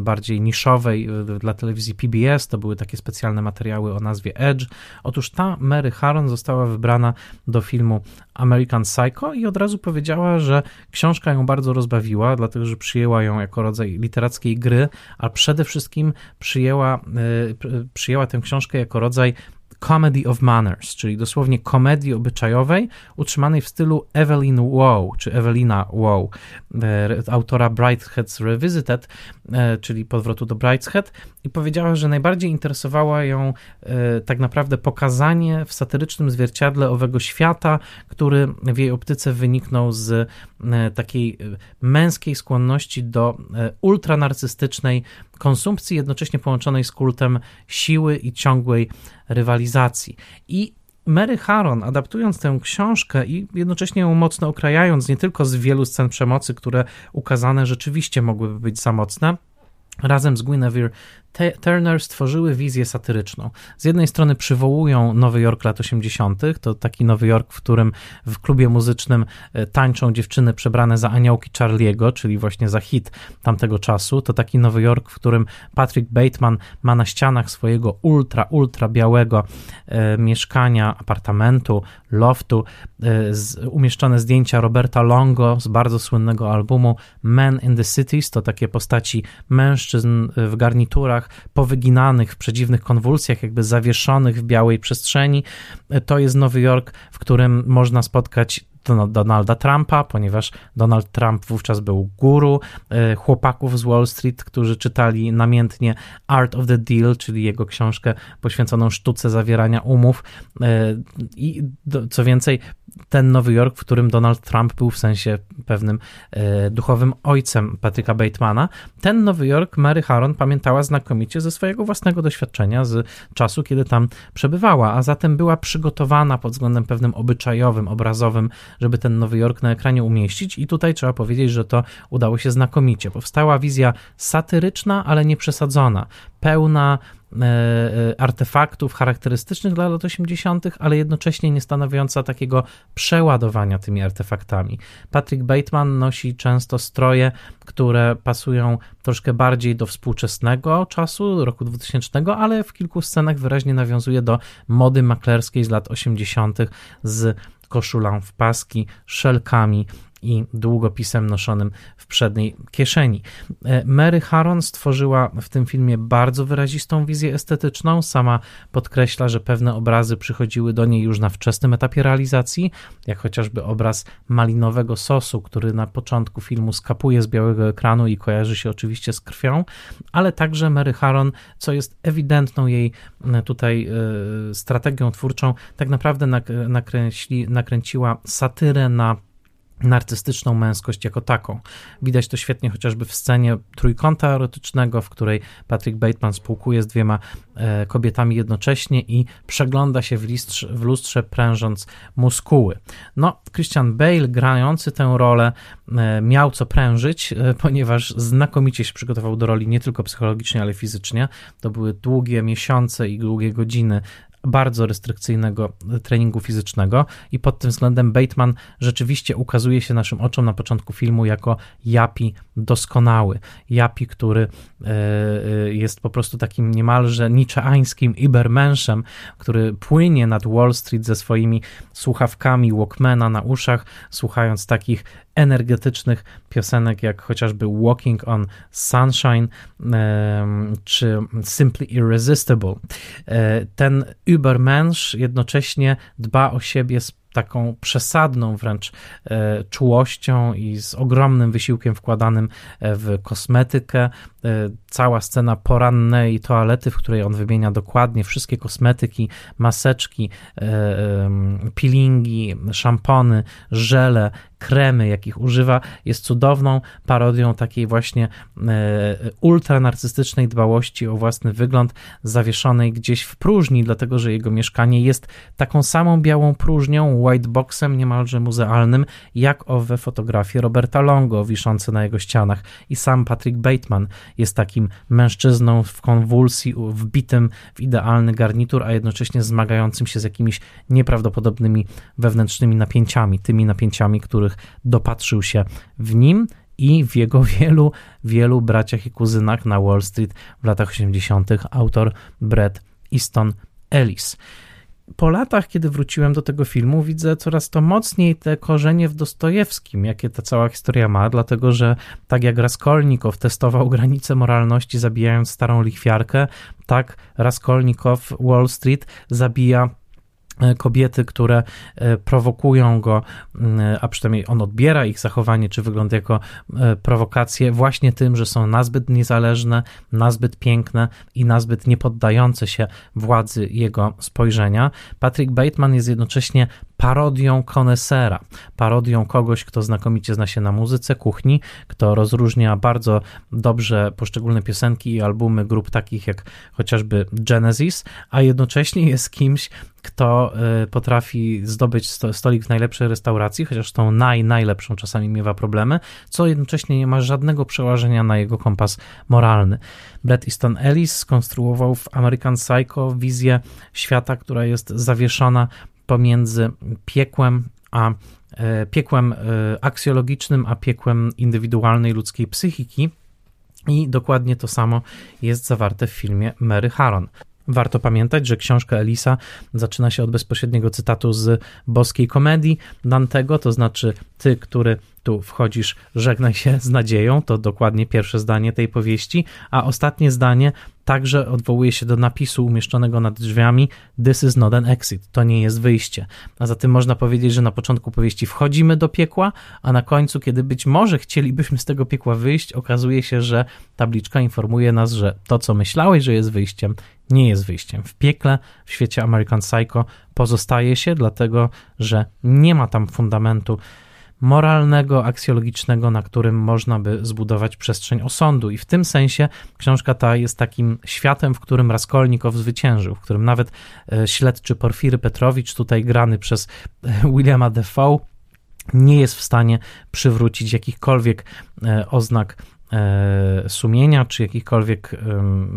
S1: bardziej niszowej dla telewizji PBS. To były takie specjalne materiały o nazwie Edge. Otóż ta Mary Harron została wybrana do filmu American Psycho i od razu powiedziała, że książka ją bardzo rozbawiła, dlatego że przyjęła ją jako rodzaj literackiej gry, a przede wszystkim przyjęła, e, przyjęła tę książkę jako rodzaj Comedy of Manners, czyli dosłownie komedii obyczajowej, utrzymanej w stylu Evelyn Waugh, czy Evelina Waugh, e, autora Brideshead's Revisited, e, czyli powrotu do Brideshead i powiedziała, że najbardziej interesowała ją e, tak naprawdę pokazanie w satyrycznym zwierciadle owego świata, który w jej optyce wyniknął z takiej męskiej skłonności do ultranarcystycznej konsumpcji, jednocześnie połączonej z kultem siły i ciągłej rywalizacji. I Mary Harron, adaptując tę książkę i jednocześnie ją mocno okrajając nie tylko z wielu scen przemocy, które ukazane rzeczywiście mogłyby być za mocne, razem z Guinevere Turner stworzyły wizję satyryczną. Z jednej strony przywołują Nowy Jork lat 80., to taki Nowy Jork, w którym w klubie muzycznym e, tańczą dziewczyny przebrane za aniołki Charliego, czyli właśnie za hit tamtego czasu. To taki Nowy Jork, w którym Patrick Bateman ma na ścianach swojego ultra, ultra białego e, mieszkania, apartamentu, loftu e, z, umieszczone zdjęcia Roberta Longo z bardzo słynnego albumu Men in the Cities. To takie postaci mężczyzn w garniturach, powyginanych w przedziwnych konwulsjach, jakby zawieszonych w białej przestrzeni. To jest Nowy Jork, w którym można spotkać Donalda Trumpa, ponieważ Donald Trump wówczas był guru e, chłopaków z Wall Street, którzy czytali namiętnie Art of the Deal, czyli jego książkę poświęconą sztuce zawierania umów. E, I co więcej, ten Nowy Jork, w którym Donald Trump był w sensie pewnym e, duchowym ojcem Patryka Batemana, ten Nowy Jork Mary Harron pamiętała znakomicie ze swojego własnego doświadczenia, z czasu, kiedy tam przebywała, a zatem była przygotowana pod względem pewnym obyczajowym, obrazowym, żeby ten Nowy Jork na ekranie umieścić i tutaj trzeba powiedzieć, że to udało się znakomicie. Powstała wizja satyryczna, ale nie przesadzona, pełna E, e, artefaktów charakterystycznych dla lat 80., ale jednocześnie nie stanowiąca takiego przeładowania tymi artefaktami. Patrick Bateman nosi często stroje, które pasują troszkę bardziej do współczesnego czasu, roku 2000, ale w kilku scenach wyraźnie nawiązuje do mody maklerskiej z lat 80. z koszulą w paski, szelkami i długopisem noszonym w przedniej kieszeni. E, Mary Harron stworzyła w tym filmie bardzo wyrazistą wizję estetyczną. Sama podkreśla, że pewne obrazy przychodziły do niej już na wczesnym etapie realizacji, jak chociażby obraz malinowego sosu, który na początku filmu skapuje z białego ekranu i kojarzy się oczywiście z krwią, ale także Mary Harron, co jest ewidentną jej e, tutaj e, strategią twórczą, tak naprawdę nakręci, nakręciła satyrę na narcystyczną męskość jako taką. Widać to świetnie chociażby w scenie trójkąta erotycznego, w której Patrick Bateman spółkuje z dwiema e, kobietami jednocześnie i przegląda się w, listrze, w lustrze prężąc muskuły. No, Christian Bale grający tę rolę e, miał co prężyć, e, ponieważ znakomicie się przygotował do roli nie tylko psychologicznie, ale fizycznie. To były długie miesiące i długie godziny bardzo restrykcyjnego treningu fizycznego i pod tym względem Bateman rzeczywiście ukazuje się naszym oczom na początku filmu jako Japi doskonały. Japi, który e, e, jest po prostu takim niemalże niczeańskim ibermenszem, który płynie nad Wall Street ze swoimi słuchawkami Walkmana na uszach, słuchając takich energetycznych piosenek, jak chociażby Walking on Sunshine czy Simply Irresistible. E, ten Übermensch jednocześnie dba o siebie z taką przesadną wręcz e, czułością i z ogromnym wysiłkiem wkładanym e, w kosmetykę. E, cała scena porannej toalety, w której on wymienia dokładnie wszystkie kosmetyki, maseczki, peelingi, szampony, żele, kremy, jakich używa, jest cudowną parodią takiej właśnie ultranarcystycznej dbałości o własny wygląd, zawieszonej gdzieś w próżni, dlatego że jego mieszkanie jest taką samą białą próżnią, whiteboxem niemalże muzealnym, jak owe fotografie Roberta Longo wiszące na jego ścianach. I sam Patrick Bateman jest takim mężczyzną w konwulsji, wbitym w idealny garnitur, a jednocześnie zmagającym się z jakimiś nieprawdopodobnymi wewnętrznymi napięciami, tymi napięciami, których dopatrzył się w nim i w jego wielu, wielu braciach i kuzynach na Wall Street w latach 80. autor Brett Easton Ellis. Po latach, kiedy wróciłem do tego filmu, widzę coraz to mocniej te korzenie w Dostojewskim, jakie ta cała historia ma, dlatego że tak jak Raskolnikow testował granice moralności, zabijając starą lichwiarkę, tak Raskolnikow Wall Street zabija kobiety, które e, prowokują go, a przynajmniej on odbiera ich zachowanie czy wygląd jako e, prowokację właśnie tym, że są nazbyt niezależne, nazbyt piękne i nazbyt niepoddające się władzy jego spojrzenia. Patrick Bateman jest jednocześnie parodią konesera, parodią kogoś, kto znakomicie zna się na muzyce, kuchni, kto rozróżnia bardzo dobrze poszczególne piosenki i albumy grup takich jak chociażby Genesis, a jednocześnie jest kimś, kto y, potrafi zdobyć stolik w najlepszej restauracji, chociaż tą naj, najlepszą czasami miewa problemy, co jednocześnie nie ma żadnego przełożenia na jego kompas moralny. Bret Easton Ellis skonstruował w American Psycho wizję świata, która jest zawieszona pomiędzy piekłem a e, piekłem e, aksjologicznym, a piekłem indywidualnej ludzkiej psychiki. I dokładnie to samo jest zawarte w filmie Mary Harron. Warto pamiętać, że książka Elisa zaczyna się od bezpośredniego cytatu z boskiej komedii Dantego, to znaczy ty, który tu wchodzisz, żegnaj się z nadzieją, to dokładnie pierwsze zdanie tej powieści, a ostatnie zdanie także odwołuje się do napisu umieszczonego nad drzwiami This is not an exit, to nie jest wyjście. A zatem można powiedzieć, że na początku powieści wchodzimy do piekła, a na końcu, kiedy być może chcielibyśmy z tego piekła wyjść, okazuje się, że tabliczka informuje nas, że to, co myślałeś, że jest wyjściem, nie jest wyjściem. W piekle, w świecie American Psycho pozostaje się, dlatego że nie ma tam fundamentu moralnego, aksjologicznego, na którym można by zbudować przestrzeń osądu. I w tym sensie książka ta jest takim światem, w którym Raskolnikow zwyciężył, w którym nawet e, śledczy Porfiry Petrowicz, tutaj grany przez e, Williama Defoe, nie jest w stanie przywrócić jakichkolwiek e, oznak sumienia, czy jakichkolwiek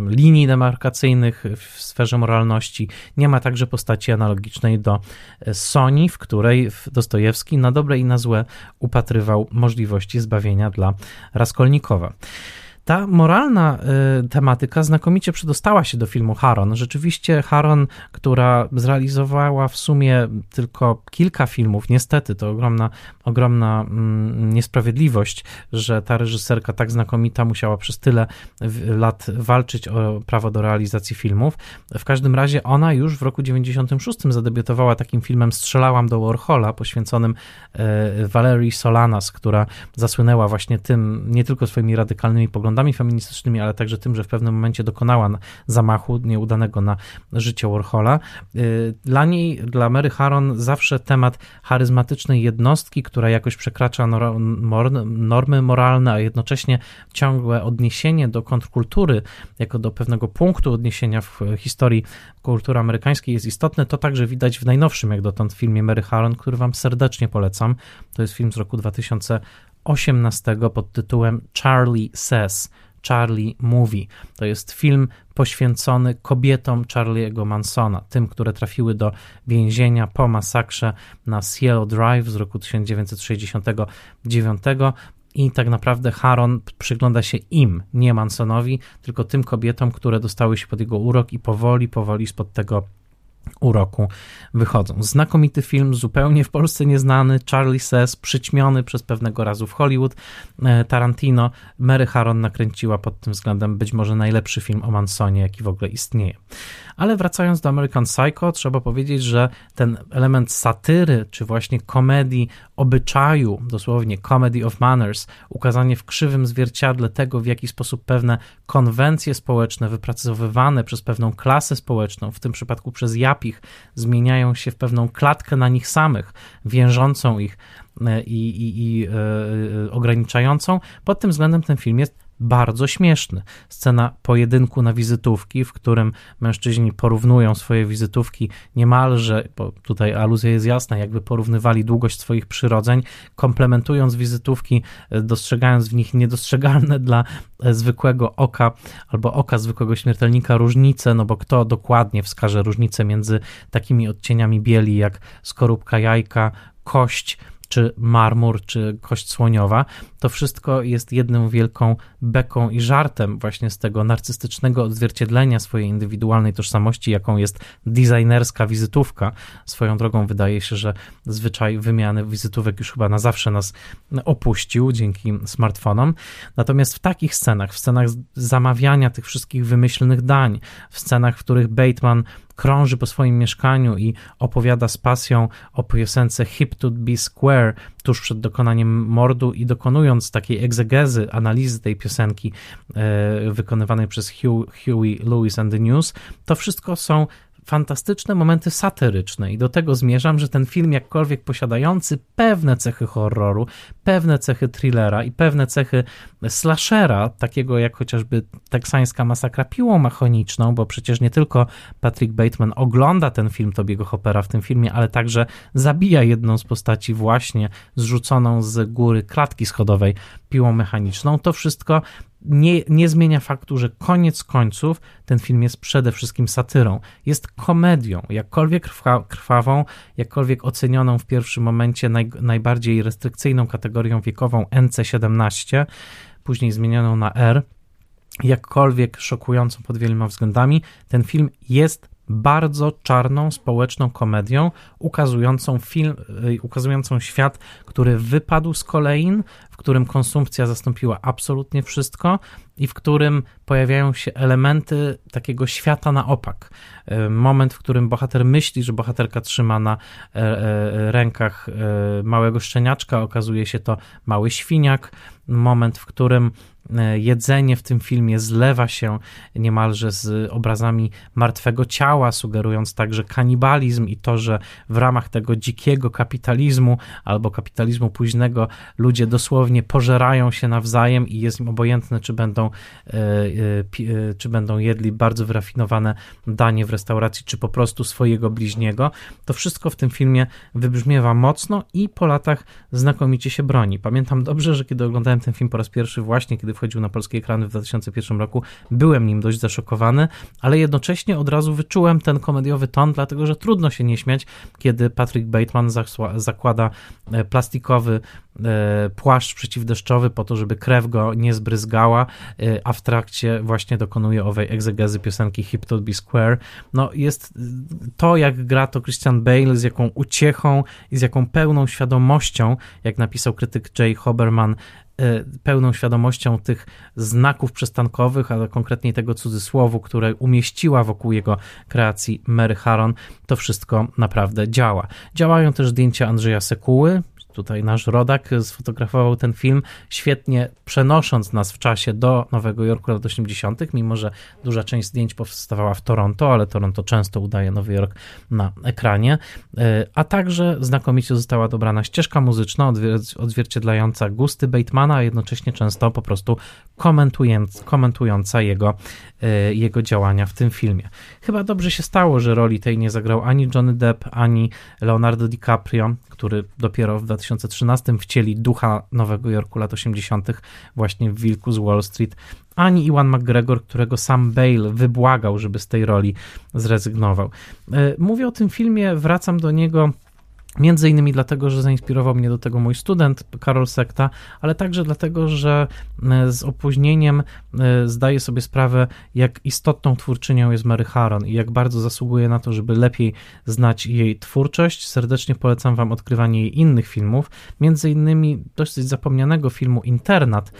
S1: linii demarkacyjnych w sferze moralności. Nie ma także postaci analogicznej do e, Soni, w której Dostojewski na dobre i na złe upatrywał możliwości zbawienia dla Raskolnikowa. Ta moralna y, tematyka znakomicie przedostała się do filmu Haron. Rzeczywiście Haron, która zrealizowała w sumie tylko kilka filmów, niestety to ogromna, ogromna mm, niesprawiedliwość, że ta reżyserka tak znakomita musiała przez tyle lat walczyć o prawo do realizacji filmów. W każdym razie ona już w roku 96 zadebiutowała takim filmem Strzelałam do Warhola, poświęconym y, Solanas, która zasłynęła właśnie tym, nie tylko swoimi radykalnymi poglądami, poglądami feministycznymi, ale także tym, że w pewnym momencie dokonała zamachu nieudanego na życie Warhola. Y, dla niej, dla Mary Harron zawsze temat charyzmatycznej jednostki, która jakoś przekracza normy moralne, a jednocześnie ciągłe odniesienie do kontrkultury, jako do pewnego punktu odniesienia w historii kultury amerykańskiej jest istotne. To także widać w najnowszym jak dotąd filmie Mary Harron, który wam serdecznie polecam. To jest film z roku 2000 18 pod tytułem Charlie Says. Charlie Movie. To jest film poświęcony kobietom Charlie'ego Mansona, tym, które trafiły do więzienia po masakrze na Cielo Drive z roku 1969 i tak naprawdę Haron przygląda się im, nie Mansonowi, tylko tym kobietom, które dostały się pod jego urok i powoli, powoli spod tego uroku wychodzą. Znakomity film, zupełnie w Polsce nieznany, Charlie Says, przyćmiony przez pewnego razu w Hollywood, e, Tarantino, Mary Harron nakręciła pod tym względem być może najlepszy film o Mansonie, jaki w ogóle istnieje. Ale wracając do American Psycho, trzeba powiedzieć, że ten element satyry, czy właśnie komedii obyczaju, dosłownie comedy of manners, ukazanie w krzywym zwierciadle tego, w jaki sposób pewne konwencje społeczne wypracowywane przez pewną klasę społeczną, w tym przypadku przez japich, zmieniają się w pewną klatkę na nich samych, wiążącą ich e, i, i, i e, ograniczającą. Pod tym względem ten film jest bardzo śmieszny. Scena pojedynku na wizytówki, w którym mężczyźni porównują swoje wizytówki niemalże, bo tutaj aluzja jest jasna, jakby porównywali długość swoich przyrodzeń, komplementując wizytówki, e, dostrzegając w nich niedostrzegalne dla e, zwykłego oka albo oka zwykłego śmiertelnika różnice, no bo kto dokładnie wskaże różnicę między takimi odcieniami bieli jak skorupka jajka, kość, czy marmur, czy kość słoniowa, to wszystko jest jedną wielką beką i żartem właśnie z tego narcystycznego odzwierciedlenia swojej indywidualnej tożsamości, jaką jest designerska wizytówka. Swoją drogą wydaje się, że zwyczaj wymiany wizytówek już chyba na zawsze nas opuścił dzięki smartfonom. Natomiast w takich scenach, w scenach zamawiania tych wszystkich wymyślnych dań, w scenach, w których Bateman krąży po swoim mieszkaniu i opowiada z pasją o piosence Hip to be Square tuż przed dokonaniem mordu i dokonując takiej egzegezy, analizy tej piosenki e, wykonywanej przez Hugh, Huey Lewis and the News, to wszystko są fantastyczne momenty satyryczne i do tego zmierzam, że ten film, jakkolwiek posiadający pewne cechy horroru, pewne cechy thrillera i pewne cechy slashera, takiego jak chociażby teksańska masakra piłą mechaniczną, bo przecież nie tylko Patrick Bateman ogląda ten film Tobiego Hoppera w tym filmie, ale także zabija jedną z postaci właśnie zrzuconą z góry klatki schodowej piłą mechaniczną. To wszystko nie, nie zmienia faktu, że koniec końców ten film jest przede wszystkim satyrą. Jest komedią, jakkolwiek krwa, krwawą, jakkolwiek ocenioną w pierwszym momencie naj, najbardziej restrykcyjną kategorią wiekową NC17, później zmienioną na R, jakkolwiek szokującą pod wieloma względami, ten film jest bardzo czarną społeczną komedią, ukazującą film, y, ukazującą świat, który wypadł z kolejn, w którym konsumpcja zastąpiła absolutnie wszystko i w którym pojawiają się elementy takiego świata na opak. Y, moment, w którym bohater myśli, że bohaterka trzyma na e, e, rękach e, małego szczeniaczka, okazuje się to mały świniak. Moment, w którym jedzenie w tym filmie zlewa się niemalże z obrazami martwego ciała, sugerując także kanibalizm i to, że w ramach tego dzikiego kapitalizmu albo kapitalizmu późnego ludzie dosłownie pożerają się nawzajem i jest im obojętne, czy będą, e, e, czy będą jedli bardzo wyrafinowane danie w restauracji, czy po prostu swojego bliźniego. To wszystko w tym filmie wybrzmiewa mocno i po latach znakomicie się broni. Pamiętam dobrze, że kiedy oglądałem ten film po raz pierwszy, właśnie kiedy wchodził na polskie ekrany w 2001 roku, byłem nim dość zaszokowany, ale jednocześnie od razu wyczułem ten komediowy ton, dlatego że trudno się nie śmiać, kiedy Patrick Bateman zakłada e, plastikowy płaszcz przeciwdeszczowy po to, żeby krew go nie zbryzgała, e, a w trakcie właśnie dokonuje owej egzegezy piosenki Hip to be Square. No jest to, jak gra to Christian Bale, z jaką uciechą i z jaką pełną świadomością, jak napisał krytyk Jay Hoberman, E, pełną świadomością tych znaków przystankowych, ale konkretnie tego cudzysłowu, które umieściła wokół jego kreacji Mary Harron, to wszystko naprawdę działa. Działają też zdjęcia Andrzeja Sekuły, Tutaj nasz rodak sfotografował ten film, świetnie przenosząc nas w czasie do Nowego Jorku lat 80., mimo że duża część zdjęć powstawała w Toronto, ale Toronto często udaje Nowy Jork na ekranie. E, a także znakomicie została dobrana ścieżka muzyczna odzwierciedlająca gusty Batemana, a jednocześnie często po prostu komentująca jego, e, jego działania w tym filmie. Chyba dobrze się stało, że roli tej nie zagrał ani Johnny Depp, ani Leonardo DiCaprio, który dopiero w 2013 wcieli ducha Nowego Jorku lat 80., właśnie w Wilku z Wall Street, ani Iwan McGregor, którego sam Bale wybłagał, żeby z tej roli zrezygnował. E, mówię o tym filmie, wracam do niego Między innymi dlatego, że zainspirował mnie do tego mój student Karol Sekta, ale także dlatego, że e, z opóźnieniem e, zdaję sobie sprawę, jak istotną twórczynią jest Mary Harron i jak bardzo zasługuje na to, żeby lepiej znać jej twórczość. Serdecznie polecam Wam odkrywanie jej innych filmów, między innymi dosyć zapomnianego filmu Internat,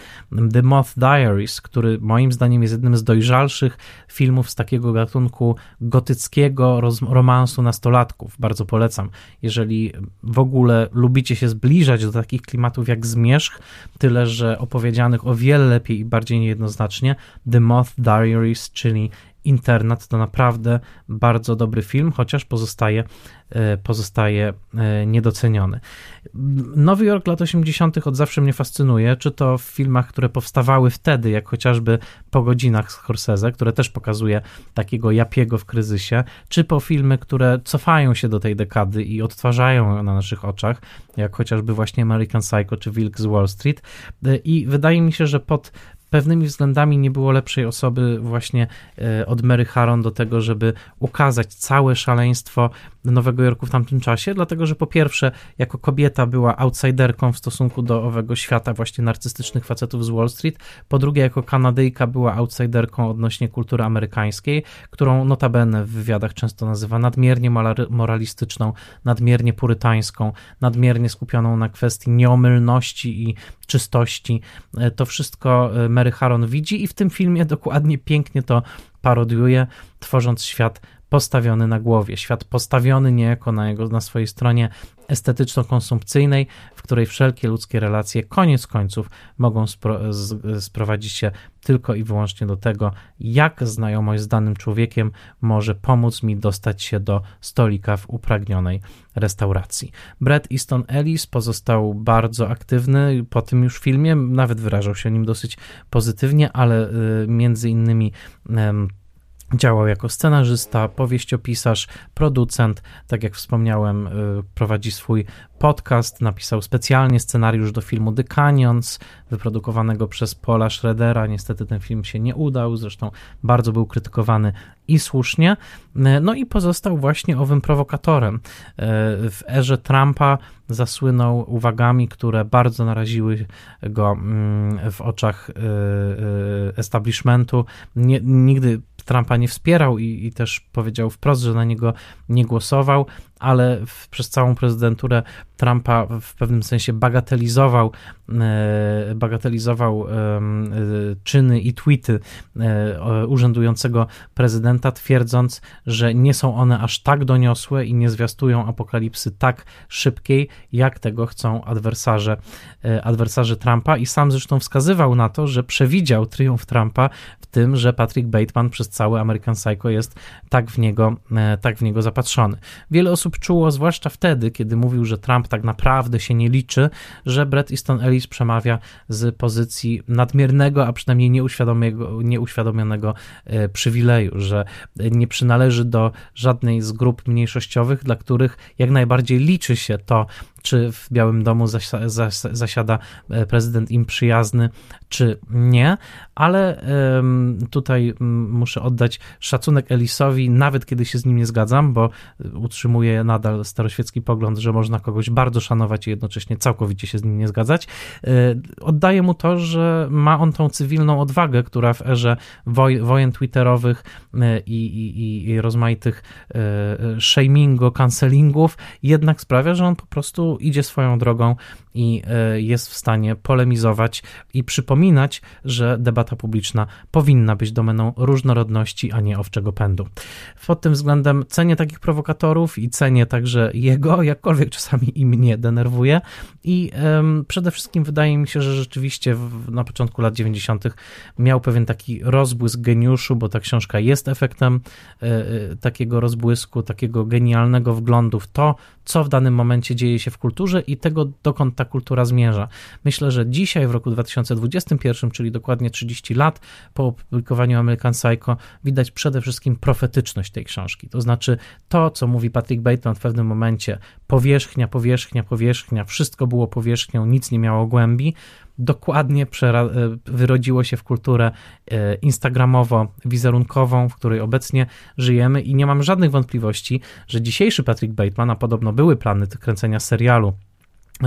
S1: The Moth Diaries, który moim zdaniem jest jednym z dojrzalszych filmów z takiego gatunku gotyckiego romansu nastolatków. Bardzo polecam. Jeżeli w ogóle lubicie się zbliżać do takich klimatów jak Zmierzch, tyle że opowiedzianych o wiele lepiej i bardziej niejednoznacznie, The Moth Diaries, czyli Internat to naprawdę bardzo dobry film, chociaż pozostaje, e, pozostaje e, niedoceniony. Nowy Jork lat 80. od zawsze mnie fascynuje, czy to w filmach, które powstawały wtedy, jak chociażby Po godzinach Scorsese, które też pokazuje takiego Japiego w kryzysie, czy po filmy, które cofają się do tej dekady i odtwarzają ją na naszych oczach, jak chociażby właśnie American Psycho czy Wilk z Wall Street. E, I wydaje mi się, że pod pewnymi względami nie było lepszej osoby właśnie e, od Mary Harron do tego, żeby ukazać całe szaleństwo Nowego Jorku w tamtym czasie, dlatego że po pierwsze, jako kobieta była outsiderką w stosunku do owego świata właśnie narcystycznych facetów z Wall Street, po drugie, jako Kanadyjka była outsiderką odnośnie kultury amerykańskiej, którą notabene w wywiadach często nazywa nadmiernie moralistyczną, nadmiernie purytańską, nadmiernie skupioną na kwestii nieomylności i czystości. E, to wszystko e, Mary Harron widzi i w tym filmie dokładnie pięknie to parodiuje, tworząc świat postawiony na głowie, świat postawiony niejako na, jego, na swojej stronie estetyczno-konsumpcyjnej, w której wszelkie ludzkie relacje koniec końców mogą spro, z, sprowadzić się tylko i wyłącznie do tego, jak znajomość z danym człowiekiem może pomóc mi dostać się do stolika w upragnionej restauracji. Brad Easton Ellis pozostał bardzo aktywny po tym już filmie, nawet wyrażał się nim dosyć pozytywnie, ale y, między innymi Działał jako scenarzysta, powieściopisarz, producent. Tak jak wspomniałem, y, prowadzi swój podcast, napisał specjalnie scenariusz do filmu The Canyons, wyprodukowanego przez Paula Schroedera. Niestety ten film się nie udał, zresztą bardzo był krytykowany i słusznie. No i pozostał właśnie owym prowokatorem. Y, w erze Trumpa zasłynął uwagami, które bardzo naraziły go mm, w oczach y, establishmentu. Nie, nigdy Trumpa nie wspierał i, i też powiedział wprost, że na niego nie głosował ale w, przez całą prezydenturę Trumpa w pewnym sensie bagatelizował, e, bagatelizował e, czyny i tweety e, urzędującego prezydenta, twierdząc, że nie są one aż tak doniosłe i nie zwiastują apokalipsy tak szybkiej, jak tego chcą adwersarze, adwersarze Trumpa. I sam zresztą wskazywał na to, że przewidział triumf Trumpa w tym, że Patrick Bateman przez cały American Psycho jest tak w niego, tak w niego zapatrzony. Wiele osób osób czuło, zwłaszcza wtedy, kiedy mówił, że Trump tak naprawdę się nie liczy, że Bret Easton Ellis przemawia z pozycji nadmiernego, a przynajmniej nieuświadomionego, nieuświadomionego przywileju, że nie przynależy do żadnej z grup mniejszościowych, dla których jak najbardziej liczy się to, czy w Białym Domu zasiada e, prezydent im przyjazny, czy nie, ale tutaj muszę oddać szacunek Elisowi, nawet kiedy się z nim nie zgadzam, bo utrzymuję nadal staroświecki pogląd, że można kogoś bardzo szanować i jednocześnie całkowicie się z nim nie zgadzać. E, oddaję mu to, że ma on tą cywilną odwagę, która w erze woj wojen twitterowych e, i, i, i rozmaitych shamingo, cancelingów jednak sprawia, że on po prostu idzie swoją drogą i e, jest w stanie polemizować i przypominać, że debata publiczna powinna być domeną różnorodności, a nie owczego pędu. Pod tym względem cenię takich prowokatorów i cenię także jego, jakkolwiek czasami i mnie denerwuje. I przede wszystkim wydaje mi się, że rzeczywiście w, na początku lat 90. miał pewien taki rozbłysk geniuszu, bo ta książka jest efektem y, takiego rozbłysku, takiego genialnego wglądu w to, co w danym momencie dzieje się w kulturze i tego, dokąd ta kultura zmierza. Myślę, że dzisiaj, w roku 2021, czyli dokładnie 30 lat po opublikowaniu American Psycho, widać przede wszystkim profetyczność tej książki. To znaczy to, co mówi Patrick Bateman w pewnym momencie, powierzchnia, powierzchnia, powierzchnia, wszystko było powierzchnią, nic nie miało głębi, dokładnie e, wyrodziło się w kulturę e, instagramowo-wizerunkową, w której obecnie żyjemy i nie mam żadnych wątpliwości, że dzisiejszy Patrick Bateman, a podobno były plany kręcenia serialu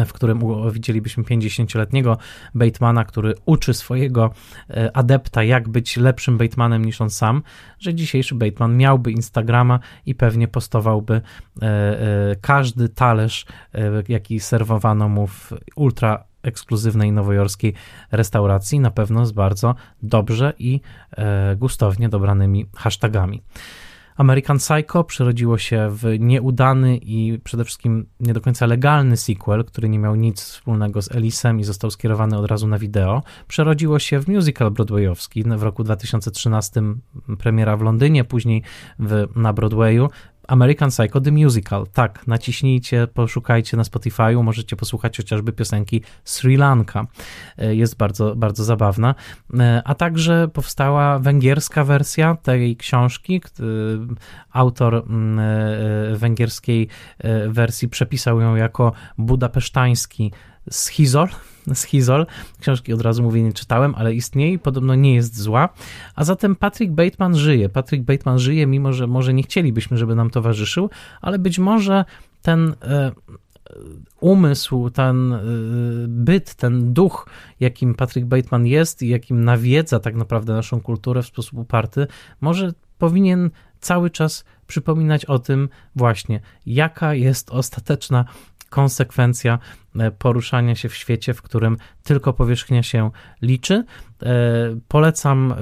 S1: w którym widzielibyśmy 50-letniego Batemana, który uczy swojego e, adepta, jak być lepszym Batemanem niż on sam, że dzisiejszy Bateman miałby Instagrama i pewnie postowałby e, e, każdy talerz, jaki serwowano mu w ultra ekskluzywnej nowojorskiej restauracji, na pewno z bardzo dobrze i gustownie dobranymi hashtagami. American Psycho przerodziło się w nieudany i przede wszystkim nie do końca legalny sequel, który nie miał nic wspólnego z Elisem i został skierowany od razu na wideo. Przerodziło się w musical broadwayowski w roku 2013 premiera w Londynie, później w, na Broadwayu. American Psycho The Musical. Tak, naciśnijcie, poszukajcie na Spotify'u, możecie posłuchać chociażby piosenki Sri Lanka. E, jest bardzo, bardzo zabawna. E, a także powstała węgierska wersja tej książki. Autor e, węgierskiej wersji przepisał ją jako budapesztański schizol, Schizol. Książki od razu mówię, nie czytałem, ale istnieje i podobno nie jest zła. A zatem Patrick Bateman żyje. Patrick Bateman żyje, mimo że może nie chcielibyśmy, żeby nam towarzyszył, ale być może ten e, umysł, ten e, byt, ten duch, jakim Patrick Bateman jest i jakim nawiedza tak naprawdę naszą kulturę w sposób uparty, może powinien cały czas przypominać o tym właśnie, jaka jest ostateczna konsekwencja e, poruszania się w świecie, w którym tylko powierzchnia się liczy. Polecam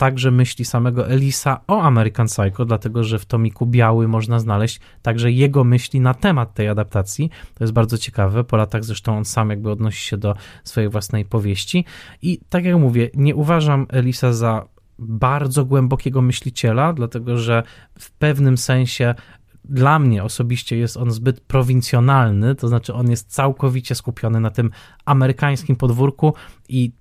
S1: także myśli samego Elisa o American Psycho, dlatego że w tomiku biały można znaleźć także jego myśli na temat tej adaptacji. To jest bardzo ciekawe. Po latach zresztą on sam jakby odnosi się do swojej własnej powieści. I tak jak mówię, nie uważam Elisa za bardzo głębokiego myśliciela, dlatego że w pewnym sensie dla mnie osobiście jest on zbyt prowincjonalny, to znaczy on jest całkowicie skupiony na tym amerykańskim podwórku i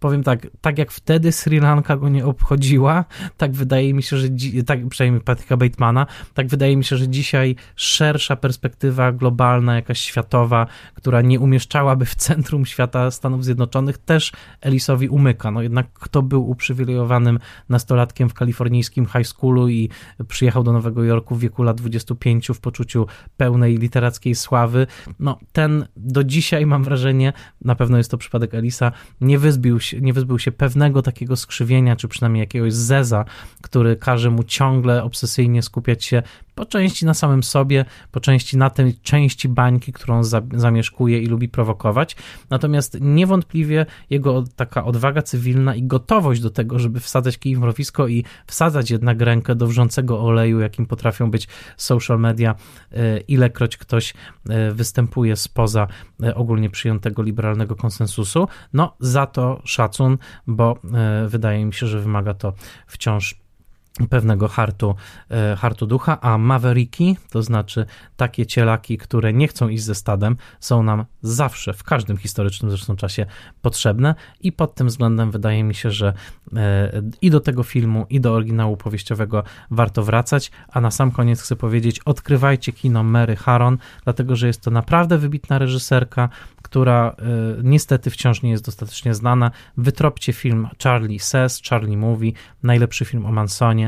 S1: powiem tak, tak jak wtedy Sri Lanka go nie obchodziła, tak wydaje mi się, że tak przynajmniej Patryka Batemana, tak wydaje mi się, że dzisiaj szersza perspektywa globalna, jakaś światowa, która nie umieszczałaby w centrum świata Stanów Zjednoczonych, też Elisowi umyka. No jednak kto był uprzywilejowanym nastolatkiem w kalifornijskim high schoolu i przyjechał do Nowego Jorku w wieku lat 25 w poczuciu pełnej literackiej sławy, no ten do dzisiaj mam wrażenie, na pewno jest to przypadek Elisa, nie wyzbił się nie wyzbył się pewnego takiego skrzywienia, czy przynajmniej jakiegoś zeza, który każe mu ciągle obsesyjnie skupiać się po części na samym sobie, po części na tej części bańki, którą za, zamieszkuje i lubi prowokować. Natomiast niewątpliwie jego taka odwaga cywilna i gotowość do tego, żeby wsadzać kij w mrowisko i wsadzać jednak rękę do wrzącego oleju, jakim potrafią być social media, e, ilekroć ktoś e, występuje spoza e, ogólnie przyjętego liberalnego konsensusu, no za to szacun, bo wydaje mi się, że wymaga to wciąż pewnego hartu, e, hartu ducha, a mavericki, to znaczy takie cielaki, które nie chcą iść ze stadem, są nam zawsze, w każdym historycznym zresztą czasie potrzebne i pod tym względem wydaje mi się, że e, i do tego filmu, i do oryginału powieściowego warto wracać, a na sam koniec chcę powiedzieć, odkrywajcie kino Mary Harron, dlatego, że jest to naprawdę wybitna reżyserka, która y, niestety wciąż nie jest dostatecznie znana. Wytropcie film Charlie Says, Charlie Movie, najlepszy film o Mansonie.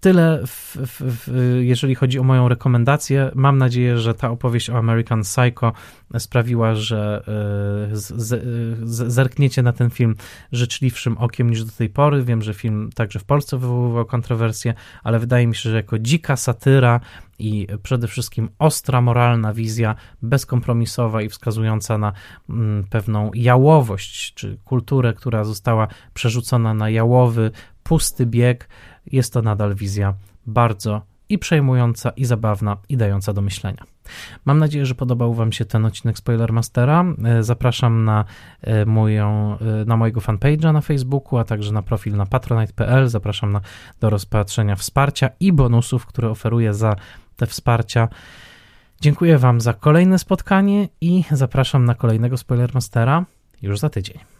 S1: tyle, w, w, w, jeżeli chodzi o moją rekomendację. Mam nadzieję, że ta opowieść o American Psycho sprawiła, że y, z, z, zerkniecie na ten film życzliwszym okiem niż do tej pory. Wiem, że film także w Polsce wywoływał kontrowersje, ale wydaje mi się, że jako dzika satyra i przede wszystkim ostra moralna wizja, bezkompromisowa i wskazująca na mm, pewną jałowość, czy kulturę, która została przerzucona na jałowy, pusty bieg, jest to nadal wizja bardzo i przejmująca, i zabawna, i dająca do myślenia. Mam nadzieję, że podobał Wam się ten odcinek Spoilermastera. E, zapraszam na, e, moją, e, na mojego fanpage'a na Facebooku, a także na profil na patronite.pl. Zapraszam na, do rozpatrzenia wsparcia i bonusów, które oferuję za te wsparcia. Dziękuję Wam za kolejne spotkanie i zapraszam na kolejnego Spoilermastera już za tydzień.